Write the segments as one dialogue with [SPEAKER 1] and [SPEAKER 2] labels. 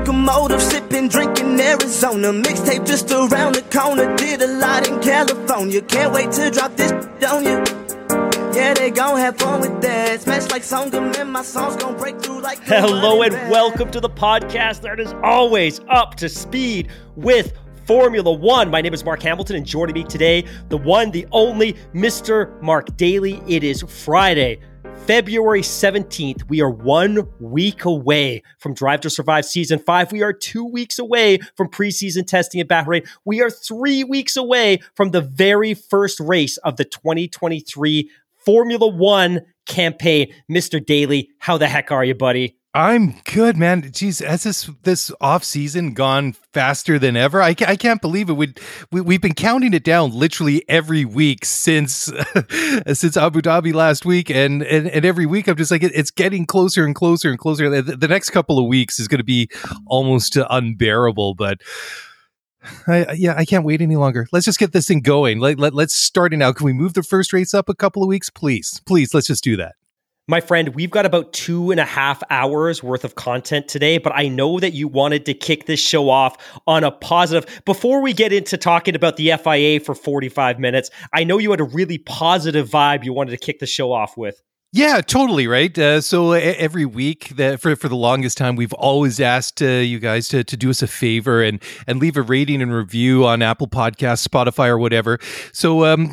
[SPEAKER 1] Locomotive, sipping, drinking Arizona. Mixtape just around the corner, did a lot in California. Can't wait to drop this on you. Yeah, they gon' have fun with that. Smash like Songam, and my songs gon' break through like.
[SPEAKER 2] Hello and welcome to the podcast that is always up to speed with Formula One. My name is Mark Hamilton, and joining me today, the one, the only Mr. Mark Daly. It is Friday, February 17th, we are one week away from Drive to Survive Season 5. We are two weeks away from preseason testing at Bahrain. We are three weeks away from the very first race of the 2023 Formula One campaign. Mr. Daly, how the heck are you, buddy?
[SPEAKER 3] I'm good, man. Jeez, has this this off season gone faster than ever? I, I can't believe it. we we we've been counting it down literally every week since since Abu Dhabi last week, and, and and every week I'm just like it, it's getting closer and closer and closer. The, the next couple of weeks is going to be almost unbearable, but. I, yeah, I can't wait any longer. Let's just get this thing going. Let, let, let's start it now. Can we move the first race up a couple of weeks, please? Please, let's just do that.
[SPEAKER 2] My friend, we've got about two and a half hours worth of content today, but I know that you wanted to kick this show off on a positive. Before we get into talking about the FIA for 45 minutes, I know you had a really positive vibe you wanted to kick the show off with.
[SPEAKER 3] Yeah, totally right. Uh, so every week, that for for the longest time, we've always asked uh, you guys to to do us a favor and and leave a rating and review on Apple Podcasts, Spotify, or whatever. So um,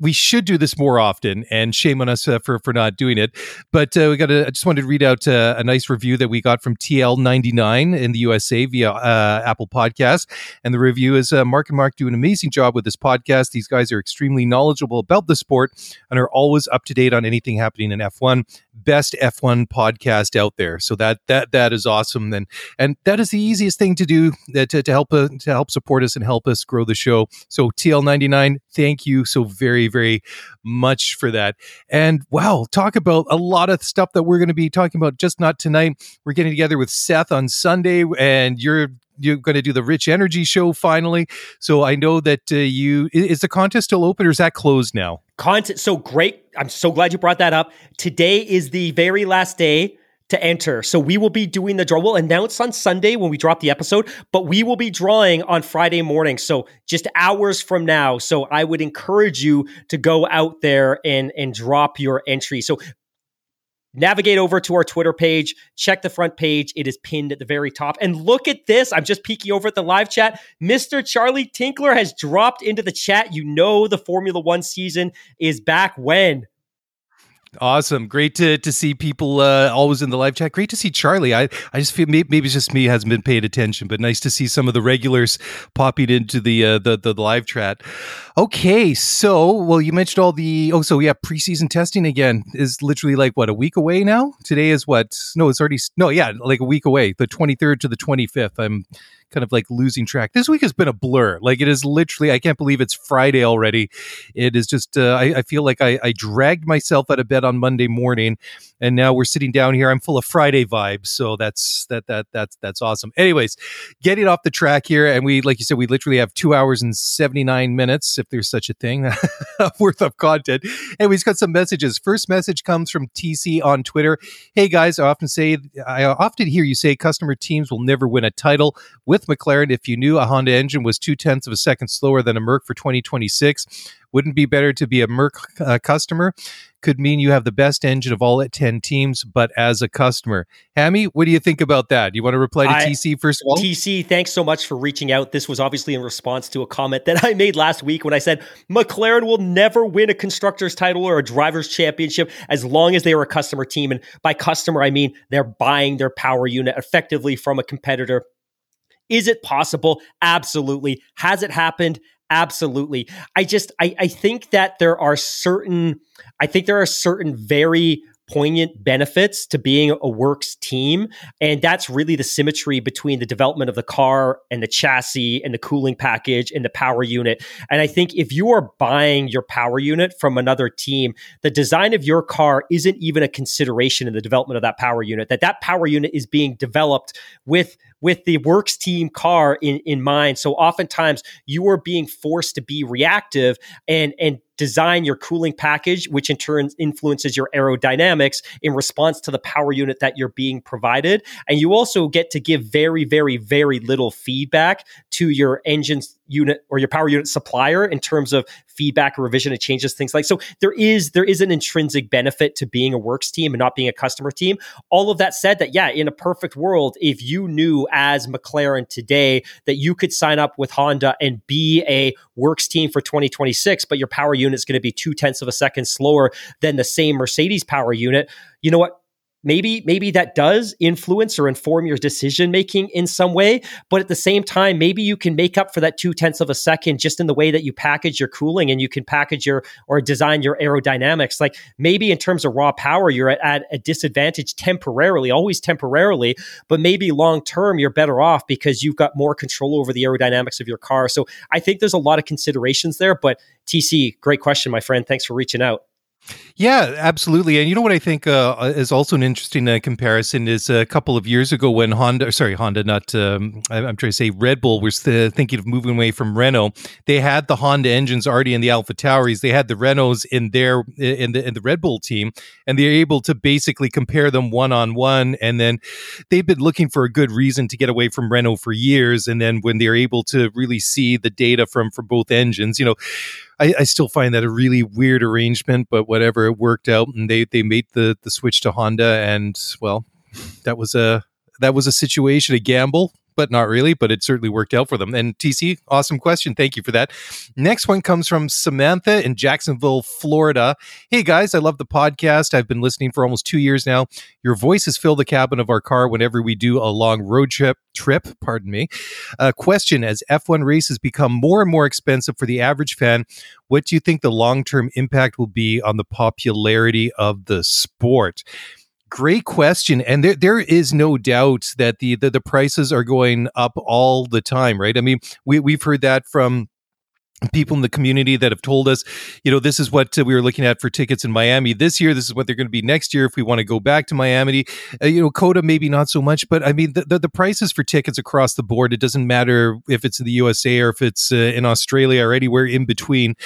[SPEAKER 3] we should do this more often, and shame on us uh, for for not doing it. But uh, we got. I just wanted to read out uh, a nice review that we got from TL99 in the USA via uh, Apple Podcast, and the review is uh, Mark and Mark do an amazing job with this podcast. These guys are extremely knowledgeable about the sport and are always up to date on anything happening in F1. Best F1 podcast out there. So that that that is awesome, and and that is the easiest thing to do uh, to, to help to help support us and help us grow the show. So TL99, thank you so very very, much for that. And wow, talk about a lot of stuff that we're going to be talking about, just not tonight. We're getting together with Seth on Sunday, and you're you're going to do the Rich Energy show finally. So I know that uh, you is the contest still open or is that closed now?
[SPEAKER 2] Content so great. I'm so glad you brought that up. Today is the very last day to enter. So we will be doing the draw. We'll announce on Sunday when we drop the episode, but we will be drawing on Friday morning. So just hours from now. So I would encourage you to go out there and and drop your entry. So navigate over to our Twitter page, check the front page. It is pinned at the very top. And look at this. I'm just peeking over at the live chat. Mr. Charlie Tinkler has dropped into the chat. You know the Formula One season is back when?
[SPEAKER 3] Awesome. Great to, to see people uh, always in the live chat. Great to see Charlie. I, I just feel maybe, maybe it's just me hasn't been paying attention, but nice to see some of the regulars popping into the, uh, the, the, live chat. Okay. So, well, you mentioned all the, oh, so yeah, preseason testing again is literally like what, a week away now? Today is what? No, it's already, no, yeah, like a week away, the 23rd to the 25th. I'm kind of like losing track. This week has been a blur. Like it is literally, I can't believe it's Friday already. It is just, uh, I, I, feel like I, I dragged myself out of bed on Monday morning, and now we're sitting down here. I'm full of Friday vibes, so that's that that that's that's awesome. Anyways, getting off the track here, and we, like you said, we literally have two hours and seventy nine minutes, if there's such a thing, worth of content. And we've got some messages. First message comes from TC on Twitter. Hey guys, I often say, I often hear you say customer teams will never win a title with McLaren, if you knew a Honda engine was two tenths of a second slower than a Merc for 2026, wouldn't be better to be a Merc uh, customer? Could mean you have the best engine of all at 10 teams, but as a customer. Hammy, what do you think about that? Do You want to reply to I, TC first of all?
[SPEAKER 2] TC, thanks so much for reaching out. This was obviously in response to a comment that I made last week when I said McLaren will never win a constructor's title or a driver's championship as long as they are a customer team. And by customer, I mean they're buying their power unit effectively from a competitor Is it possible? Absolutely. Has it happened? Absolutely. I just I, I think that there are certain I think there are certain very poignant benefits to being a works team. And that's really the symmetry between the development of the car and the chassis and the cooling package and the power unit. And I think if you are buying your power unit from another team, the design of your car isn't even a consideration in the development of that power unit, that that power unit is being developed with with the works team car in, in mind. So oftentimes you are being forced to be reactive and and design your cooling package, which in turn influences your aerodynamics in response to the power unit that you're being provided. And you also get to give very, very, very little feedback to your engine's unit or your power unit supplier in terms of feedback revision and changes things like so there is there is an intrinsic benefit to being a works team and not being a customer team. All of that said that yeah in a perfect world if you knew as mclaren today that you could sign up with honda and be a works team for 2026 but your power unit is going to be two tenths of a second slower than the same mercedes power unit you know what maybe maybe that does influence or inform your decision making in some way but at the same time maybe you can make up for that two tenths of a second just in the way that you package your cooling and you can package your or design your aerodynamics. Like maybe in terms of raw power you're at, at a disadvantage temporarily always temporarily but maybe long term you're better off because you've got more control over the aerodynamics of your car. So i think there's a lot of considerations there but tc great question my friend. Thanks for reaching out
[SPEAKER 3] yeah, absolutely. And you know what I think uh, is also an interesting uh, comparison is a couple of years ago when Honda, sorry, Honda, not, um, I'm trying to say Red Bull was th- thinking of moving away from Renault. They had the Honda engines already in the AlphaTauris. They had the Renaults in their, in the, in the Red Bull team, and they're able to basically compare them one on one. And then they've been looking for a good reason to get away from Renault for years. And then when they're able to really see the data from, from both engines, you know, I, I, still find that a really weird arrangement, but whatever, it worked out, and they they made the the switch to Honda, and well, that was a that was a situation, a gamble, but not really. But it certainly worked out for them. And TC, awesome question. Thank you for that. Next one comes from Samantha in Jacksonville, Florida. Hey guys, I love the podcast. I've been listening for almost two years now. Your voices fill the cabin of our car whenever we do a long road trip. Trip, pardon me. Uh, question: As F1 races become more and more expensive for the average fan, what do you think the long term impact will be on the popularity of the sport? Great question, and there there is no doubt that the, the the prices are going up all the time, right? I mean, we we've heard that from people in the community that have told us, you know, this is what uh, we were looking at for tickets in Miami this year. This is what they're going to be next year if we want to go back to Miami. Uh, you know, COTA maybe not so much, but I mean, the, the, the, prices for tickets across the board, it doesn't matter if it's in the USA or if it's uh, in Australia or anywhere in between.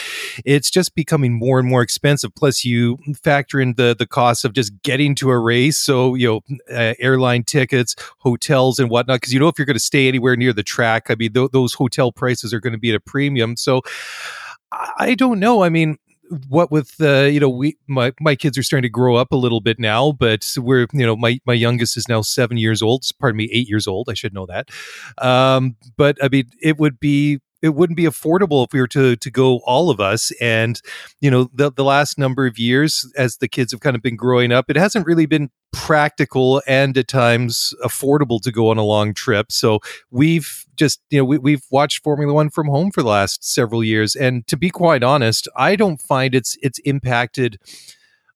[SPEAKER 3] It's just becoming more and more expensive. Plus, you factor in the the cost of just getting to a race. So, you know, uh, airline tickets, hotels, and whatnot. Because you know, if you're going to stay anywhere near the track, I mean, th- those hotel prices are going to be at a premium. So, I don't know. I mean, what with uh, you know we my my kids are starting to grow up a little bit now but we're you know my my youngest is now seven years old pardon me eight years old i should know that um, but i mean it would be it wouldn't be affordable if we were to to go all of us. And you know the the last number of years as the kids have kind of been growing up it hasn't really been practical and at times affordable to go on a long trip. So we've just you know we, we've watched formula one from home for the last several years. And to be quite honest i don't find it's it's impacted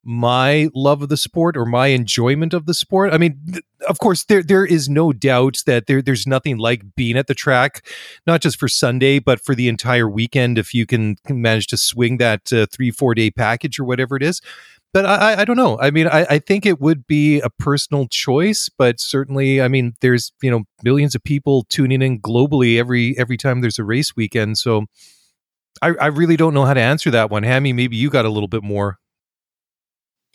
[SPEAKER 3] my love of the sport or my enjoyment of the sport. I mean, th- of course, there there is no doubt that there there's nothing like being at the track, not just for Sunday, but for the entire weekend. If you can manage to swing that uh, three four day package or whatever it is. But I, I don't know. I mean, I, I think it would be a personal choice, but certainly, I mean, there's you know millions of people tuning in globally every every time there's a race weekend. So, I, I really don't know how to answer that one. Hammy, maybe you got a little bit more.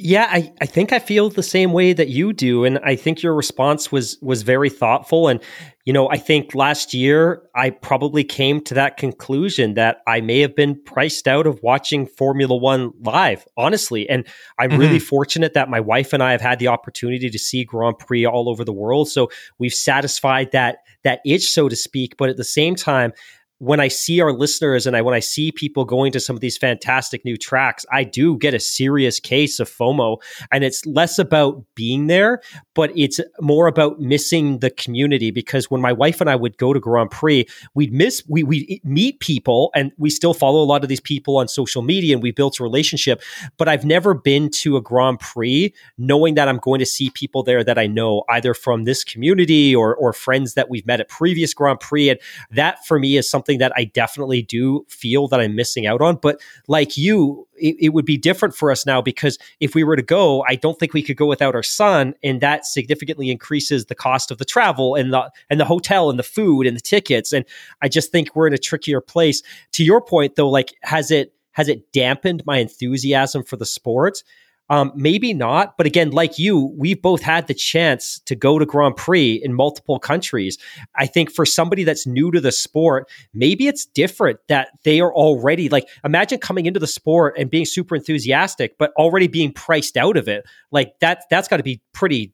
[SPEAKER 2] Yeah, I, I think I feel the same way that you do. And I think your response was was very thoughtful. And, you know, I think last year I probably came to that conclusion that I may have been priced out of watching Formula One live, honestly. And I'm mm-hmm. really fortunate that my wife and I have had the opportunity to see Grand Prix all over the world. So we've satisfied that that itch, so to speak. But at the same time, when I see our listeners and I when I see people going to some of these fantastic new tracks, I do get a serious case of FOMO. And it's less about being there, but it's more about missing the community because when my wife and I would go to Grand Prix, we'd miss we we meet people and we still follow a lot of these people on social media and we built a relationship. But I've never been to a Grand Prix knowing that I'm going to see people there that I know either from this community or or friends that we've met at previous Grand Prix. And that for me is something that I definitely do feel that I'm missing out on. But like you, it, it, would be different for us now because if we were to go, I don't think we could go without our son, and that significantly increases the cost of the travel and the and the hotel and the food and the tickets. And I just think we're in a trickier place. To your point, though, like has it has it dampened my enthusiasm for the sport? Um, maybe not, but again, like you, we've both had the chance to go to Grand Prix in multiple countries. I think for somebody that's new to the sport, maybe it's different that they are already like, imagine coming into the sport and being super enthusiastic, but already being priced out of it. Like that, that's got to be pretty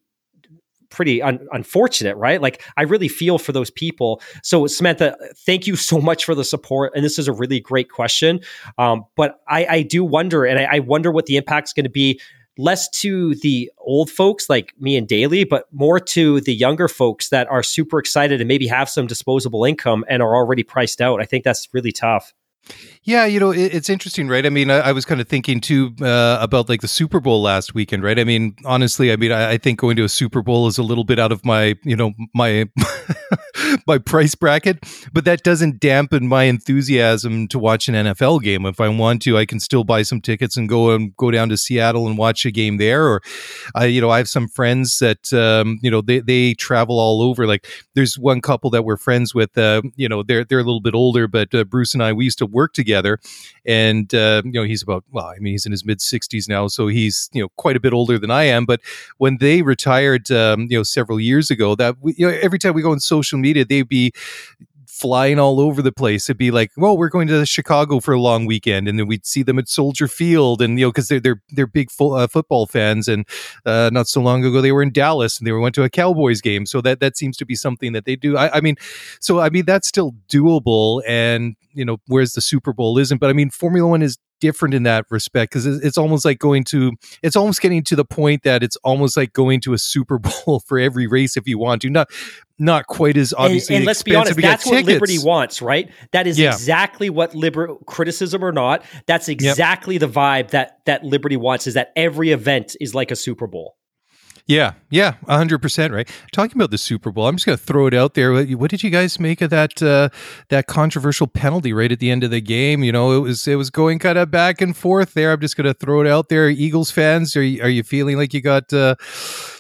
[SPEAKER 2] pretty un- unfortunate, right? Like I really feel for those people. So Samantha, thank you so much for the support, and this is a really great question. Um, but I, I, do wonder, and I, I wonder what the impact is going to be. Less to the old folks like me and Daly, but more to the younger folks that are super excited and maybe have some disposable income and are already priced out. I think that's really tough.
[SPEAKER 3] Yeah, you know, it, it's interesting, right? I mean, I, I was kind of thinking too uh, about like the Super Bowl last weekend, right? I mean, honestly, I mean, I, I, think going to a Super Bowl is a little bit out of my, you know, my my price bracket, but that doesn't dampen my enthusiasm to watch an NFL game. If I want to, I can still buy some tickets and go and go down to Seattle and watch a game there. Or, I, you know, I have some friends that, um, you know, they they travel all over. Like, there's one couple that we're friends with. Uh, you know, they're they're a little bit older, but uh, Bruce and I we used to work together. And, uh, you know, he's about, well, I mean, he's in his mid 60s now. So he's, you know, quite a bit older than I am. But when they retired, um, you know, several years ago, that, we, you know, every time we go on social media, they'd be, flying all over the place. It'd be like, well, we're going to Chicago for a long weekend, and then we'd see them at Soldier Field, and you know, because they're they're they're big fo- uh, football fans, and uh, not so long ago they were in Dallas and they went to a Cowboys game. So that that seems to be something that they do. I, I mean, so I mean that's still doable, and you know, whereas the Super Bowl isn't. But I mean, Formula One is different in that respect because it's almost like going to it's almost getting to the point that it's almost like going to a super bowl for every race if you want to not not quite as obviously
[SPEAKER 2] and, and let's be honest that's what tickets. liberty wants right that is yeah. exactly what liber criticism or not that's exactly yep. the vibe that that liberty wants is that every event is like a super bowl
[SPEAKER 3] yeah, yeah, hundred percent, right. Talking about the Super Bowl, I'm just going to throw it out there. What did you guys make of that uh, that controversial penalty right at the end of the game? You know, it was it was going kind of back and forth there. I'm just going to throw it out there. Eagles fans, are you, are you feeling like you got uh,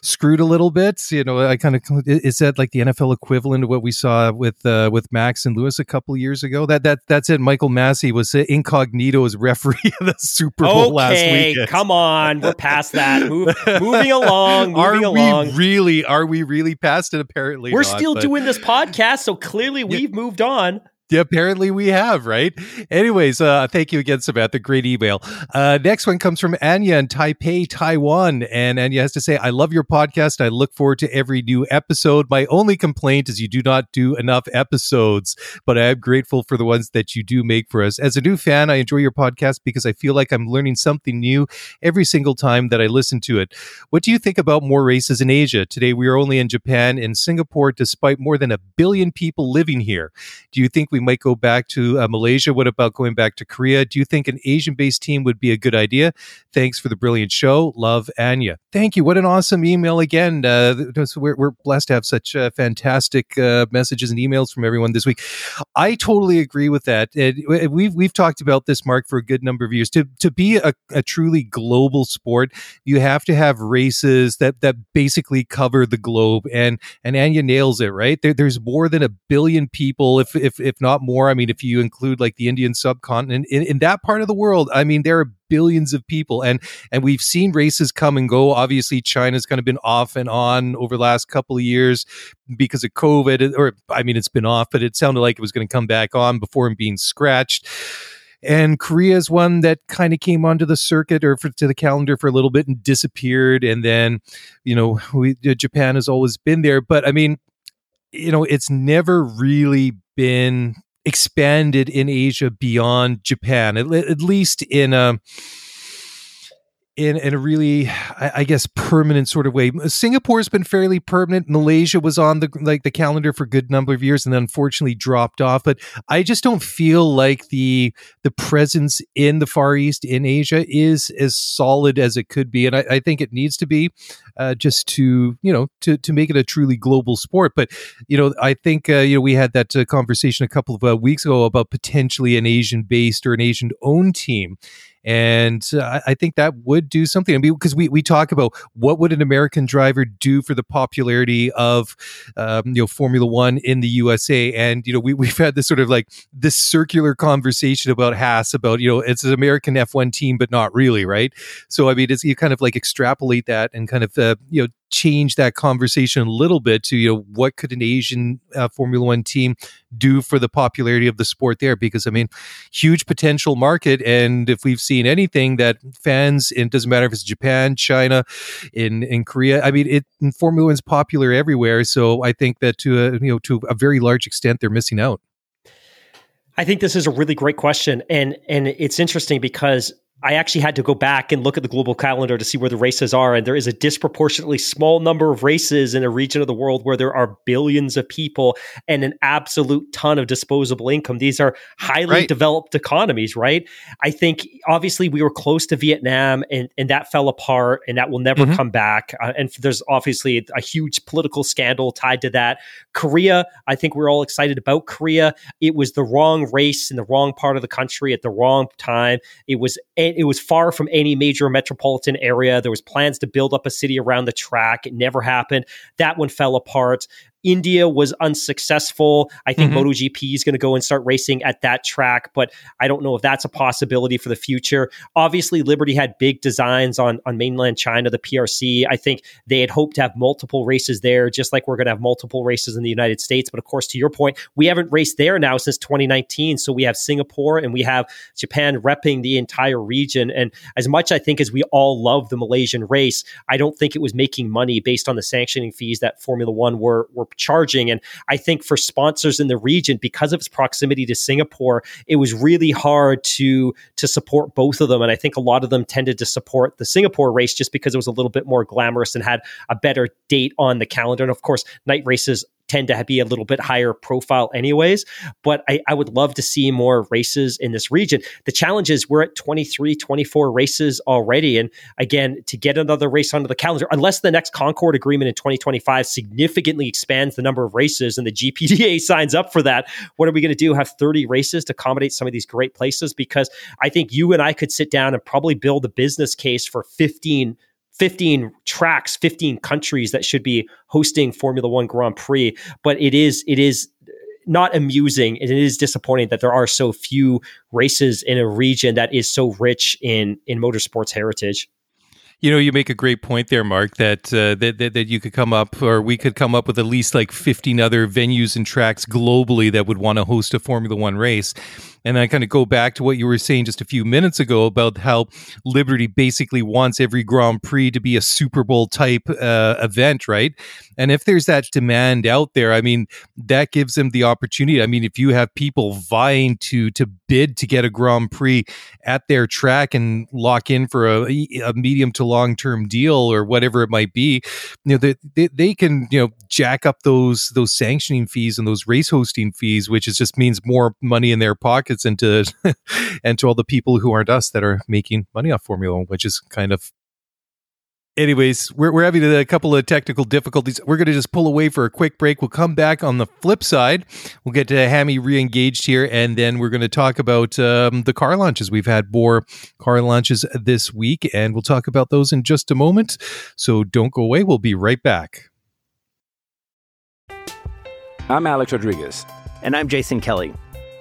[SPEAKER 3] screwed a little bit? You know, I kind of is that like the NFL equivalent of what we saw with uh, with Max and Lewis a couple years ago? That that that's it. Michael Masi was incognito as referee of the Super Bowl
[SPEAKER 2] okay,
[SPEAKER 3] last week.
[SPEAKER 2] Come on, we're past that. Move, moving along
[SPEAKER 3] are
[SPEAKER 2] along.
[SPEAKER 3] we really? Are we really past it? Apparently,
[SPEAKER 2] we're
[SPEAKER 3] not,
[SPEAKER 2] still but. doing this podcast, so clearly we've moved on.
[SPEAKER 3] Apparently we have, right? Anyways, uh, thank you again, Samantha. Great email. Uh, next one comes from Anya in Taipei, Taiwan. And Anya has to say, I love your podcast. I look forward to every new episode. My only complaint is you do not do enough episodes, but I am grateful for the ones that you do make for us. As a new fan, I enjoy your podcast because I feel like I'm learning something new every single time that I listen to it. What do you think about more races in Asia? Today, we are only in Japan and Singapore, despite more than a billion people living here. Do you think we we might go back to uh, Malaysia. What about going back to Korea? Do you think an Asian based team would be a good idea? Thanks for the brilliant show. Love, Anya. Thank you. What an awesome email again. Uh, we're, we're, blessed to have such uh, fantastic uh, messages and emails from everyone this week. I totally agree with that. we've, we've talked about this, Mark, for a good number of years. To, to be a, a truly global sport, you have to have races that, that basically cover the globe. And, and Anya nails it, right? There, there's more than a billion people, if, if, if not not more. I mean, if you include like the Indian subcontinent in, in that part of the world, I mean, there are billions of people and and we've seen races come and go obviously china's kind of been off and on over the last couple of years because of covid or i mean it's been off but it sounded like it was going to come back on before being scratched and Korea is one that kind of came onto the circuit or for, to the calendar for a little bit and disappeared. And then, you know, we, Japan has always been there. But I mean, you know, it's never really been expanded in Asia beyond Japan, at, at least in a in in a really I, I, guess permanent sort of way. Singapore's been fairly permanent. Malaysia was on the like the calendar for a good number of years and unfortunately dropped off. But I just don't feel like the the presence in the Far East in Asia is as solid as it could be, and I, I think it needs to be uh, just to you know to to make it a truly global sport. But you know I think uh, you know we had that uh, conversation a couple of uh, weeks ago about potentially an Asian based or an Asian owned team and uh, I think that would do something. I mean, because we, we talk about what would an American driver do for the popularity of, um, you know, Formula One in the USA. And, you know, we, we've had this sort of like this circular conversation about Haas about, you know, it's an American F1 team, but not really, right? So, I mean, it's, you kind of like extrapolate that and kind of, uh, you know, change that conversation a little bit to you know what could an Asian uh, Formula One team do for the popularity of the sport there? Because I mean, huge potential market, and if we've seen anything that fans, it doesn't matter if it's Japan, China, in in Korea. I mean, it Formula One's popular everywhere, so I think that to a you know to a very large extent they're missing out.
[SPEAKER 2] I think this is a really great question, and and it's interesting because I actually had to go back and look at the global calendar to see where the races are. And there is a disproportionately small number of races in a region of the world where there are billions of people and an absolute ton of disposable income. These are highly right. developed economies, right? I think obviously we were close to Vietnam and, and that fell apart and that will never mm-hmm. come back. Uh, and there's obviously a huge political scandal tied to that. Korea, I think we're all excited about Korea. It was the wrong race in the wrong part of the country at the wrong time. It was it was far from any major metropolitan area. There was plans to build up a city around the track. It never happened. That one fell apart. India was unsuccessful. I think mm-hmm. MotoGP is going to go and start racing at that track, but I don't know if that's a possibility for the future. Obviously, Liberty had big designs on, on mainland China, the PRC. I think they had hoped to have multiple races there, just like we're going to have multiple races in the United States. But of course, to your point, we haven't raced there now since 2019. So we have Singapore and we have Japan repping the entire region. And as much I think as we all love the Malaysian race, I don't think it was making money based on the sanctioning fees that Formula One were, were charging. And I think for sponsors in the region, because of its proximity to Singapore, it was really hard to to support both of them. And I think a lot of them tended to support the Singapore race just because it was a little bit more glamorous and had a better date on the calendar. And of course, night races tend to be a little bit higher profile anyways. But I, I, would love to see more races in this region. The challenge is we're at 23, 24 races already. And again, to get another race onto the calendar, unless the next Concord agreement in 2025 significantly expands the number of races and the GPDA signs up for that, what are we going to do? Have 30 races to accommodate some of these great places? Because I think you and I could sit down and probably build a business case for 15 15 tracks, 15 countries that should be hosting Formula One Grand Prix. But it is it is not amusing. And it is disappointing that there are so few races in a region that is so rich in in motorsports heritage.
[SPEAKER 3] You know, you make a great point there, Mark. That, uh, that, that that you could come up, or we could come up with at least like fifteen other venues and tracks globally that would want to host a Formula One race. And I kind of go back to what you were saying just a few minutes ago about how Liberty basically wants every Grand Prix to be a Super Bowl type uh, event, right? And if there's that demand out there, I mean, that gives them the opportunity. I mean, if you have people vying to to bid to get a Grand Prix at their track and lock in for a, a medium to long term deal or whatever it might be, you know, they, they can you know jack up those those sanctioning fees and those race hosting fees, which is just means more money in their pockets markets and to and to all the people who aren't us that are making money off Formula One, which is kind of anyways, we're, we're having a couple of technical difficulties. We're going to just pull away for a quick break. We'll come back on the flip side. We'll get to Hammy re-engaged here, and then we're going to talk about um, the car launches. We've had more car launches this week, and we'll talk about those in just a moment. So don't go away. We'll be right back.
[SPEAKER 4] I'm Alex Rodriguez.
[SPEAKER 5] And I'm Jason Kelly.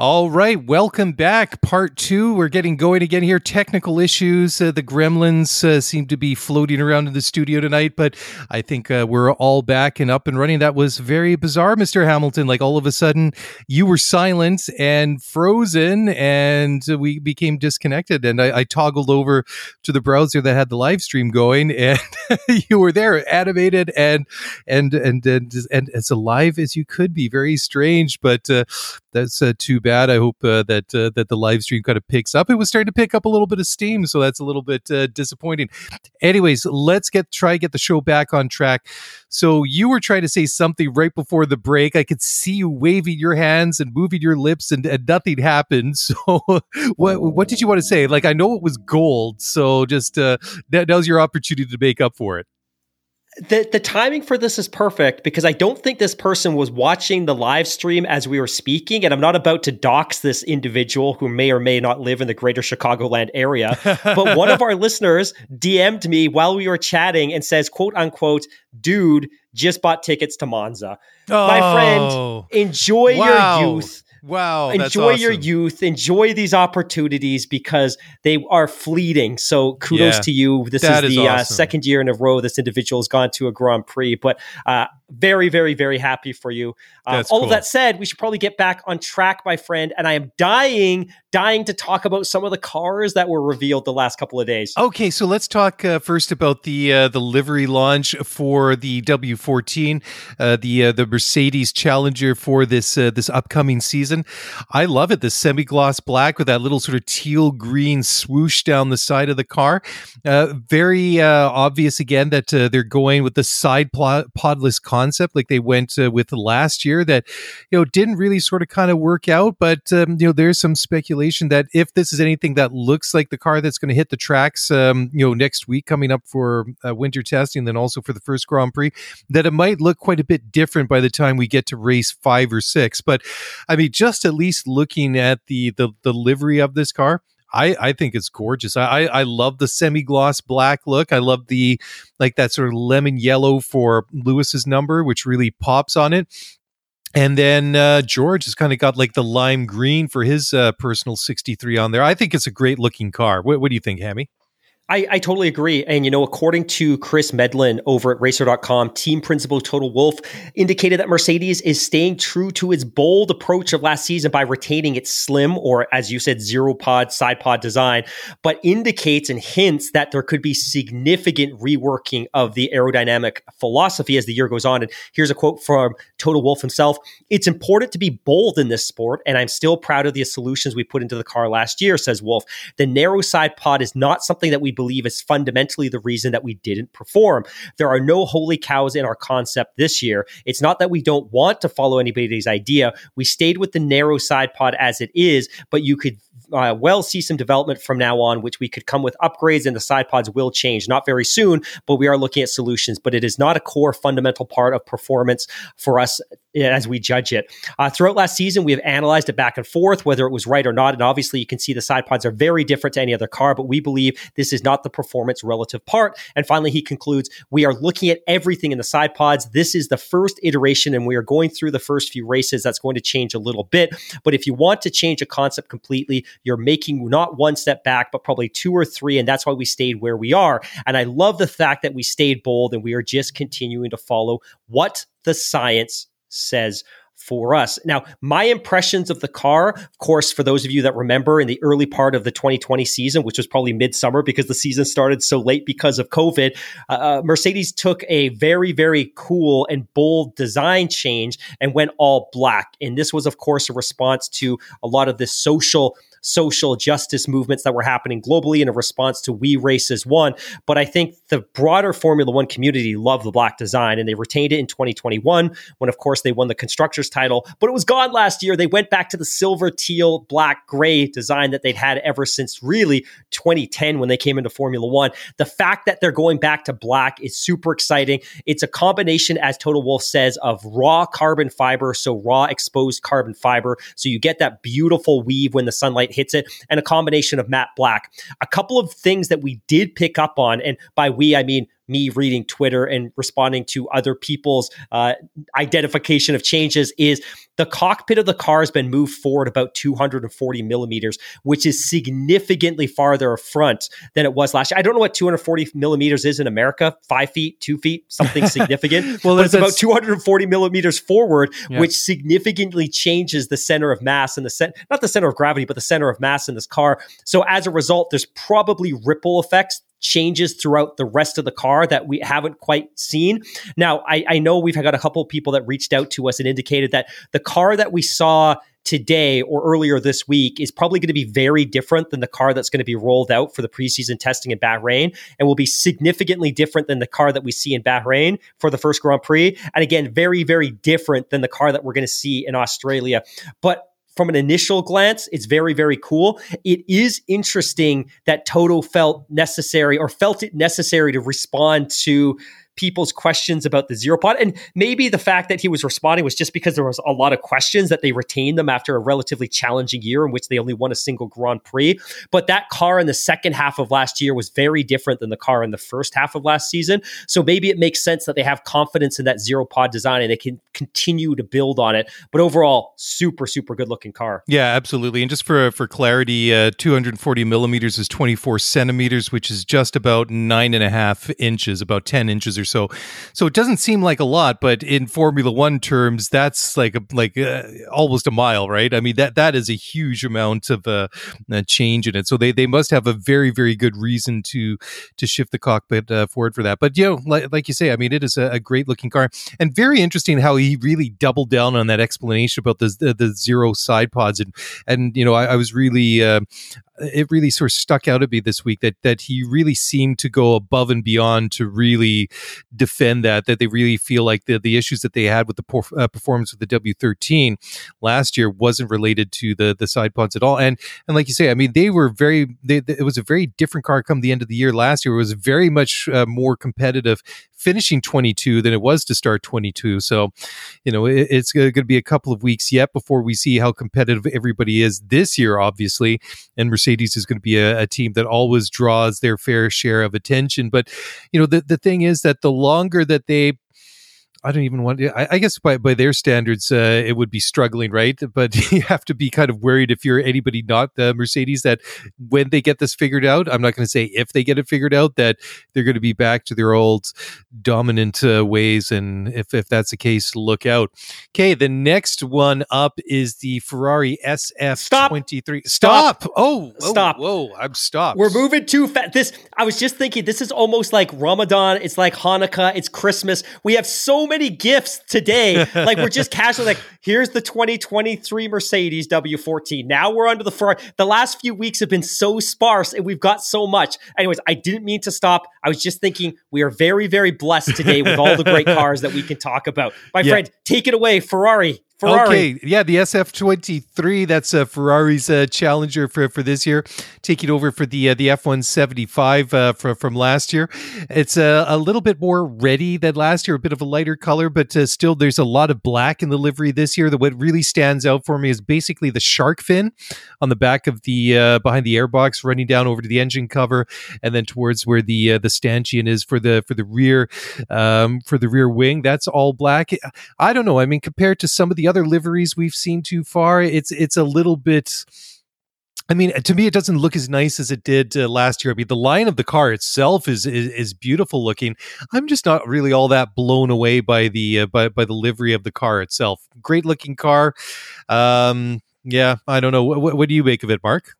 [SPEAKER 3] All right, welcome back. Part two. We're getting going again here. Technical issues. Uh, the gremlins uh, seem to be floating around in the studio tonight, but I think uh, we're all back and up and running. That was very bizarre, Mr. Hamilton. Like all of a sudden, you were silent and frozen, and we became disconnected. And I, I toggled over to the browser that had the live stream going, and you were there, animated and and and and, and as alive as you could be. Very strange, but uh, that's uh, too bad. I hope uh, that uh, that the live stream kind of picks up. It was starting to pick up a little bit of steam, so that's a little bit uh, disappointing. Anyways, let's get try get the show back on track. So you were trying to say something right before the break. I could see you waving your hands and moving your lips, and, and nothing happened. So what what did you want to say? Like I know it was gold, so just uh, now's your opportunity to make up for it
[SPEAKER 2] the the timing for this is perfect because I don't think this person was watching the live stream as we were speaking, and I'm not about to dox this individual who may or may not live in the greater Chicagoland area. but one of our listeners DM'd me while we were chatting and says, quote unquote, dude, just bought tickets to Monza. Oh, My friend, oh. enjoy wow. your youth
[SPEAKER 3] Wow.
[SPEAKER 2] Enjoy
[SPEAKER 3] awesome.
[SPEAKER 2] your youth. Enjoy these opportunities because they are fleeting. So kudos yeah, to you. This is the is uh, awesome. uh, second year in a row this individual has gone to a Grand Prix. But uh, very, very, very happy for you. Uh, all cool. of that said, we should probably get back on track, my friend. And I am dying, dying to talk about some of the cars that were revealed the last couple of days.
[SPEAKER 3] Okay, so let's talk uh, first about the uh, the livery launch for the W14, uh, the uh, the Mercedes Challenger for this uh, this upcoming season. I love it. The semi gloss black with that little sort of teal green swoosh down the side of the car. very obvious again that they're going with the side podless concept like they went uh, with last year that you know didn't really sort of kind of work out but um, you know there's some speculation that if this is anything that looks like the car that's going to hit the tracks um, you know next week coming up for uh, winter testing then also for the first grand prix that it might look quite a bit different by the time we get to race five or six. But i mean just at least looking at the the, the livery of this car I, I think it's gorgeous. I, I love the semi gloss black look. I love the like that sort of lemon yellow for Lewis's number, which really pops on it. And then uh, George has kind of got like the lime green for his uh, personal 63 on there. I think it's a great looking car. What, what do you think, Hammy?
[SPEAKER 2] I, I, totally agree. And, you know, according to Chris Medland over at racer.com, team principal Toto Wolff indicated that Mercedes is staying true to its bold approach of last season by retaining its slim or, as you said, zero pod side pod design, but indicates and hints that there could be significant reworking of the aerodynamic philosophy as the year goes on. And here's a quote from Toto Wolff himself It's important to be bold in this sport, and I'm still proud of the solutions we put into the car last year, says Wolff. The narrow side pod is not something that we believe is fundamentally the reason that we didn't perform. There are no holy cows in our concept this year. It's not that we don't want to follow anybody's idea. We stayed with the narrow side pod as it is, but you could uh, well see some development from now on, which we could come with upgrades and the side pods will change. Not very soon, but we are looking at solutions. But it is not a core fundamental part of performance for us as we judge it. Uh, throughout last season, we have analyzed it back and forth, whether it was right or not. And obviously, you can see the side pods are very different to any other car, but we believe this is not the performance relative part. And finally, he concludes we are looking at everything in the side pods. This is the first iteration, and we are going through the first few races. That's going to change a little bit. But if you want to change a concept completely, you're making not one step back, but probably two or three. And that's why we stayed where we are. And I love the fact that we stayed bold and we are just continuing to follow what the science says for us. Now, my impressions of the car, of course, for those of you that remember in the early part of the 2020 season, which was probably midsummer because the season started so late because of COVID, uh, uh, Mercedes took a very, very cool and bold design change and went all black. And this was, of course, a response to a lot of this social social justice movements that were happening globally in a response to We Race as One. But I think the broader Formula One community loved the black design and they retained it in 2021 when, of course, they won the constructors title. But it was gone last year. They went back to the silver, teal, black, gray design that they'd had ever since really 2010 when they came into Formula One. The fact that they're going back to black is super exciting. It's a combination, as Toto Wolff says, of raw carbon fiber, so raw exposed carbon fiber. So you get that beautiful weave when the sunlight hits it, and a combination of matte black. A couple of things that we did pick up on, and by we, I mean me reading Twitter and responding to other people's uh, identification of changes is the cockpit of the car has been moved forward about 240 millimeters, which is significantly farther front than it was last year. I don't know what 240 millimeters is in America, five feet, two feet, something significant. well, but it's about 240 millimeters forward, yeah. which significantly changes the center of mass and the center, not the center of gravity, but the center of mass in this car. So as a result, there's probably ripple effects changes throughout the rest of the car that we haven't quite seen. Now, I, I know we've got a couple of people that reached out to us and indicated that the car that we saw today or earlier this week is probably going to be very different than the car that's going to be rolled out for the preseason testing in Bahrain and will be significantly different than the car that we see in Bahrain for the first Grand Prix. And again, very, very different than the car that we're going to see in Australia. But from an initial glance, it's very, very cool. It is interesting that Toto felt necessary or felt it necessary to respond to people's questions about the zero pod. And maybe the fact that he was responding was just because there was a lot of questions that they retained them after a relatively challenging year in which they only won a single Grand Prix. But that car in the second half of last year was very different than the car in the first half of last season. So maybe it makes sense that they have confidence in that zero pod design and they can continue to build on it. But overall, super, super good looking car.
[SPEAKER 3] Yeah, absolutely. And just for for clarity, uh, 240 millimeters is 24 centimeters, which is just about nine and a half inches, about 10 inches or so so it doesn't seem like a lot, but in Formula One terms, that's like a, like uh, almost a mile, right? I mean that that is a huge amount of uh, change in it. So they they must have a very very good reason to to shift the cockpit uh, forward for that. But you know, like, like you say, I mean it is a, a, great looking car and very interesting how he really doubled down on that explanation about the the, the zero side pods and and you know I, I was really uh, it really sort of stuck out at me this week that that he really seemed to go above and beyond to really defend that that they really feel like the the issues that they had with the por- uh, performance of the W13 last year wasn't related to the the side pods at all. And and like you say I mean they were very they, it was a very different car come the end of the year last year. It was very much uh, more competitive finishing 22 than it was to start 22. So, you know, it, it's going to be a couple of weeks yet before we see how competitive everybody is this year, obviously. And Mercedes is going to be a, a team that always draws their fair share of attention. But, you know, the, the thing is that the longer that they I don't even want. I, I guess by by their standards, uh, it would be struggling, right? But you have to be kind of worried if you're anybody not the Mercedes that when they get this figured out, I'm not going to say if they get it figured out that they're going to be back to their old dominant uh, ways, and if if that's the case, look out. Okay, the next one up is the Ferrari SF23.
[SPEAKER 2] Stop!
[SPEAKER 3] Stop! Oh,
[SPEAKER 2] stop!
[SPEAKER 3] Whoa, I'm stopped.
[SPEAKER 2] We're moving too fast. This I was just thinking. This is almost like Ramadan. It's like Hanukkah. It's Christmas. We have so many gifts today. like we're just casually like, here's the 2023 Mercedes W14. Now we're under the Ferrari. The last few weeks have been so sparse and we've got so much. Anyways, I didn't mean to stop. I was just thinking we are very, very blessed today with all the great cars that we can talk about. My yeah. friend, take it away, Ferrari. Ferrari.
[SPEAKER 3] Okay, yeah, the SF23. That's uh, Ferrari's uh, challenger for, for this year, taking over for the uh, the F1-75 uh, from from last year. It's uh, a little bit more ready than last year, a bit of a lighter color, but uh, still there's a lot of black in the livery this year. The what really stands out for me is basically the shark fin on the back of the behind the airbox, running down over to the engine cover, and then towards where the the stanchion is for the for the rear um, for the rear wing. That's all black. I don't know. I mean, compared to some of the other liveries we've seen too far. It's it's a little bit. I mean, to me, it doesn't look as nice as it did uh, last year. I mean, the line of the car itself is, is, is beautiful looking. I'm just not really all that blown away by the uh, by by the livery of the car itself. Great looking car. Um, yeah, I don't know. What, what do you make of it, Mark?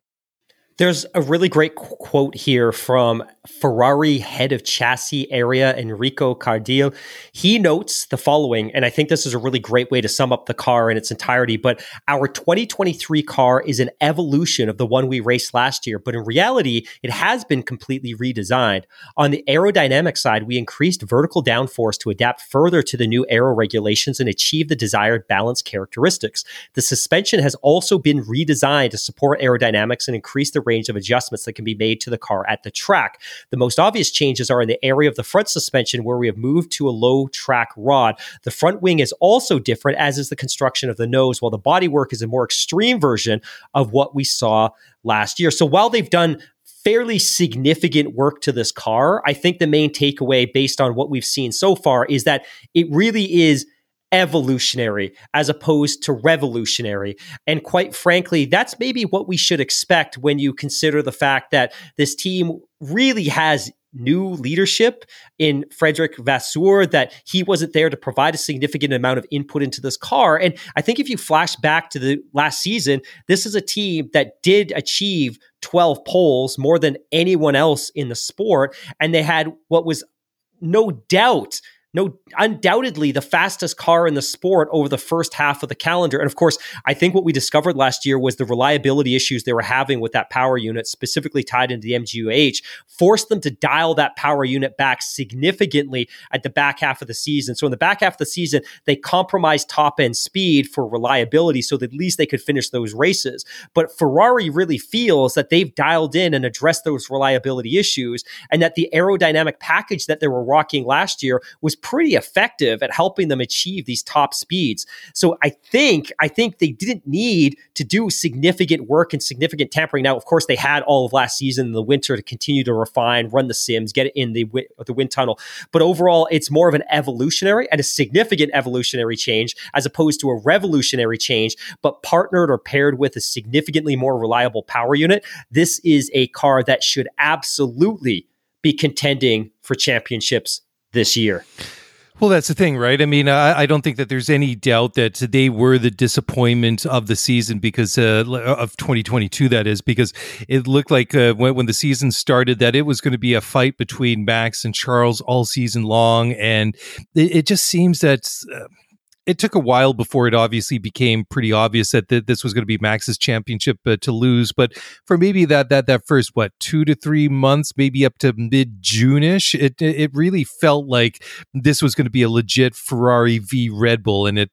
[SPEAKER 2] There's a really great quote here from Ferrari head of chassis area, Enrico Cardile. He notes the following, and I think this is a really great way to sum up the car in its entirety. But our 2023 car is an evolution of the one we raced last year, but in reality, it has been completely redesigned. On the aerodynamic side, we increased vertical downforce to adapt further to the new aero regulations and achieve the desired balance characteristics. The suspension has also been redesigned to support aerodynamics and increase the range of adjustments that can be made to the car at the track. The most obvious changes are in the area of the front suspension where we have moved to a low track rod. The front wing is also different, as is the construction of the nose, while the bodywork is a more extreme version of what we saw last year. So while they've done fairly significant work to this car, I think the main takeaway based on what we've seen so far is that it really is evolutionary as opposed to revolutionary. And quite frankly, that's maybe what we should expect when you consider the fact that this team really has new leadership in Frederic Vasseur that he wasn't there to provide a significant amount of input into this car. And I think if you flash back to the last season, this is a team that did achieve 12 poles more than anyone else in the sport. And they had what was no doubt no, undoubtedly the fastest car in the sport over the first half of the calendar. And of course, I think what we discovered last year was the reliability issues they were having with that power unit, specifically tied into the MGU-H, forced them to dial that power unit back significantly at the back half of the season. So in the back half of the season, they compromised top end speed for reliability so that at least they could finish those races. But Ferrari really feels that they've dialed in and addressed those reliability issues and that the aerodynamic package that they were rocking last year was pretty effective at helping them achieve these top speeds. So I think I think they didn't need to do significant work and significant tampering. Now, of course, they had all of last season in the winter to continue to refine, run the sims, get it in the the wind tunnel. But overall, it's more of an evolutionary and a significant evolutionary change as opposed to a revolutionary change, but partnered or paired with a significantly more reliable power unit. This is a car that should absolutely be contending for championships this year.
[SPEAKER 3] Well, that's the thing, right? I mean, I, I, don't think that there's any doubt that they were the disappointment of the season because uh, of 2022. That is because it looked like uh, when, when, the season started that it was going to be a fight between Max and Charles all season long, and it, it just seems that. Uh, it took a while before it obviously became pretty obvious that th- this was going to be Max's championship uh, to lose. But for maybe that that that first what two to three months, maybe up to mid June ish, it it really felt like this was going to be a legit Ferrari v Red Bull, and it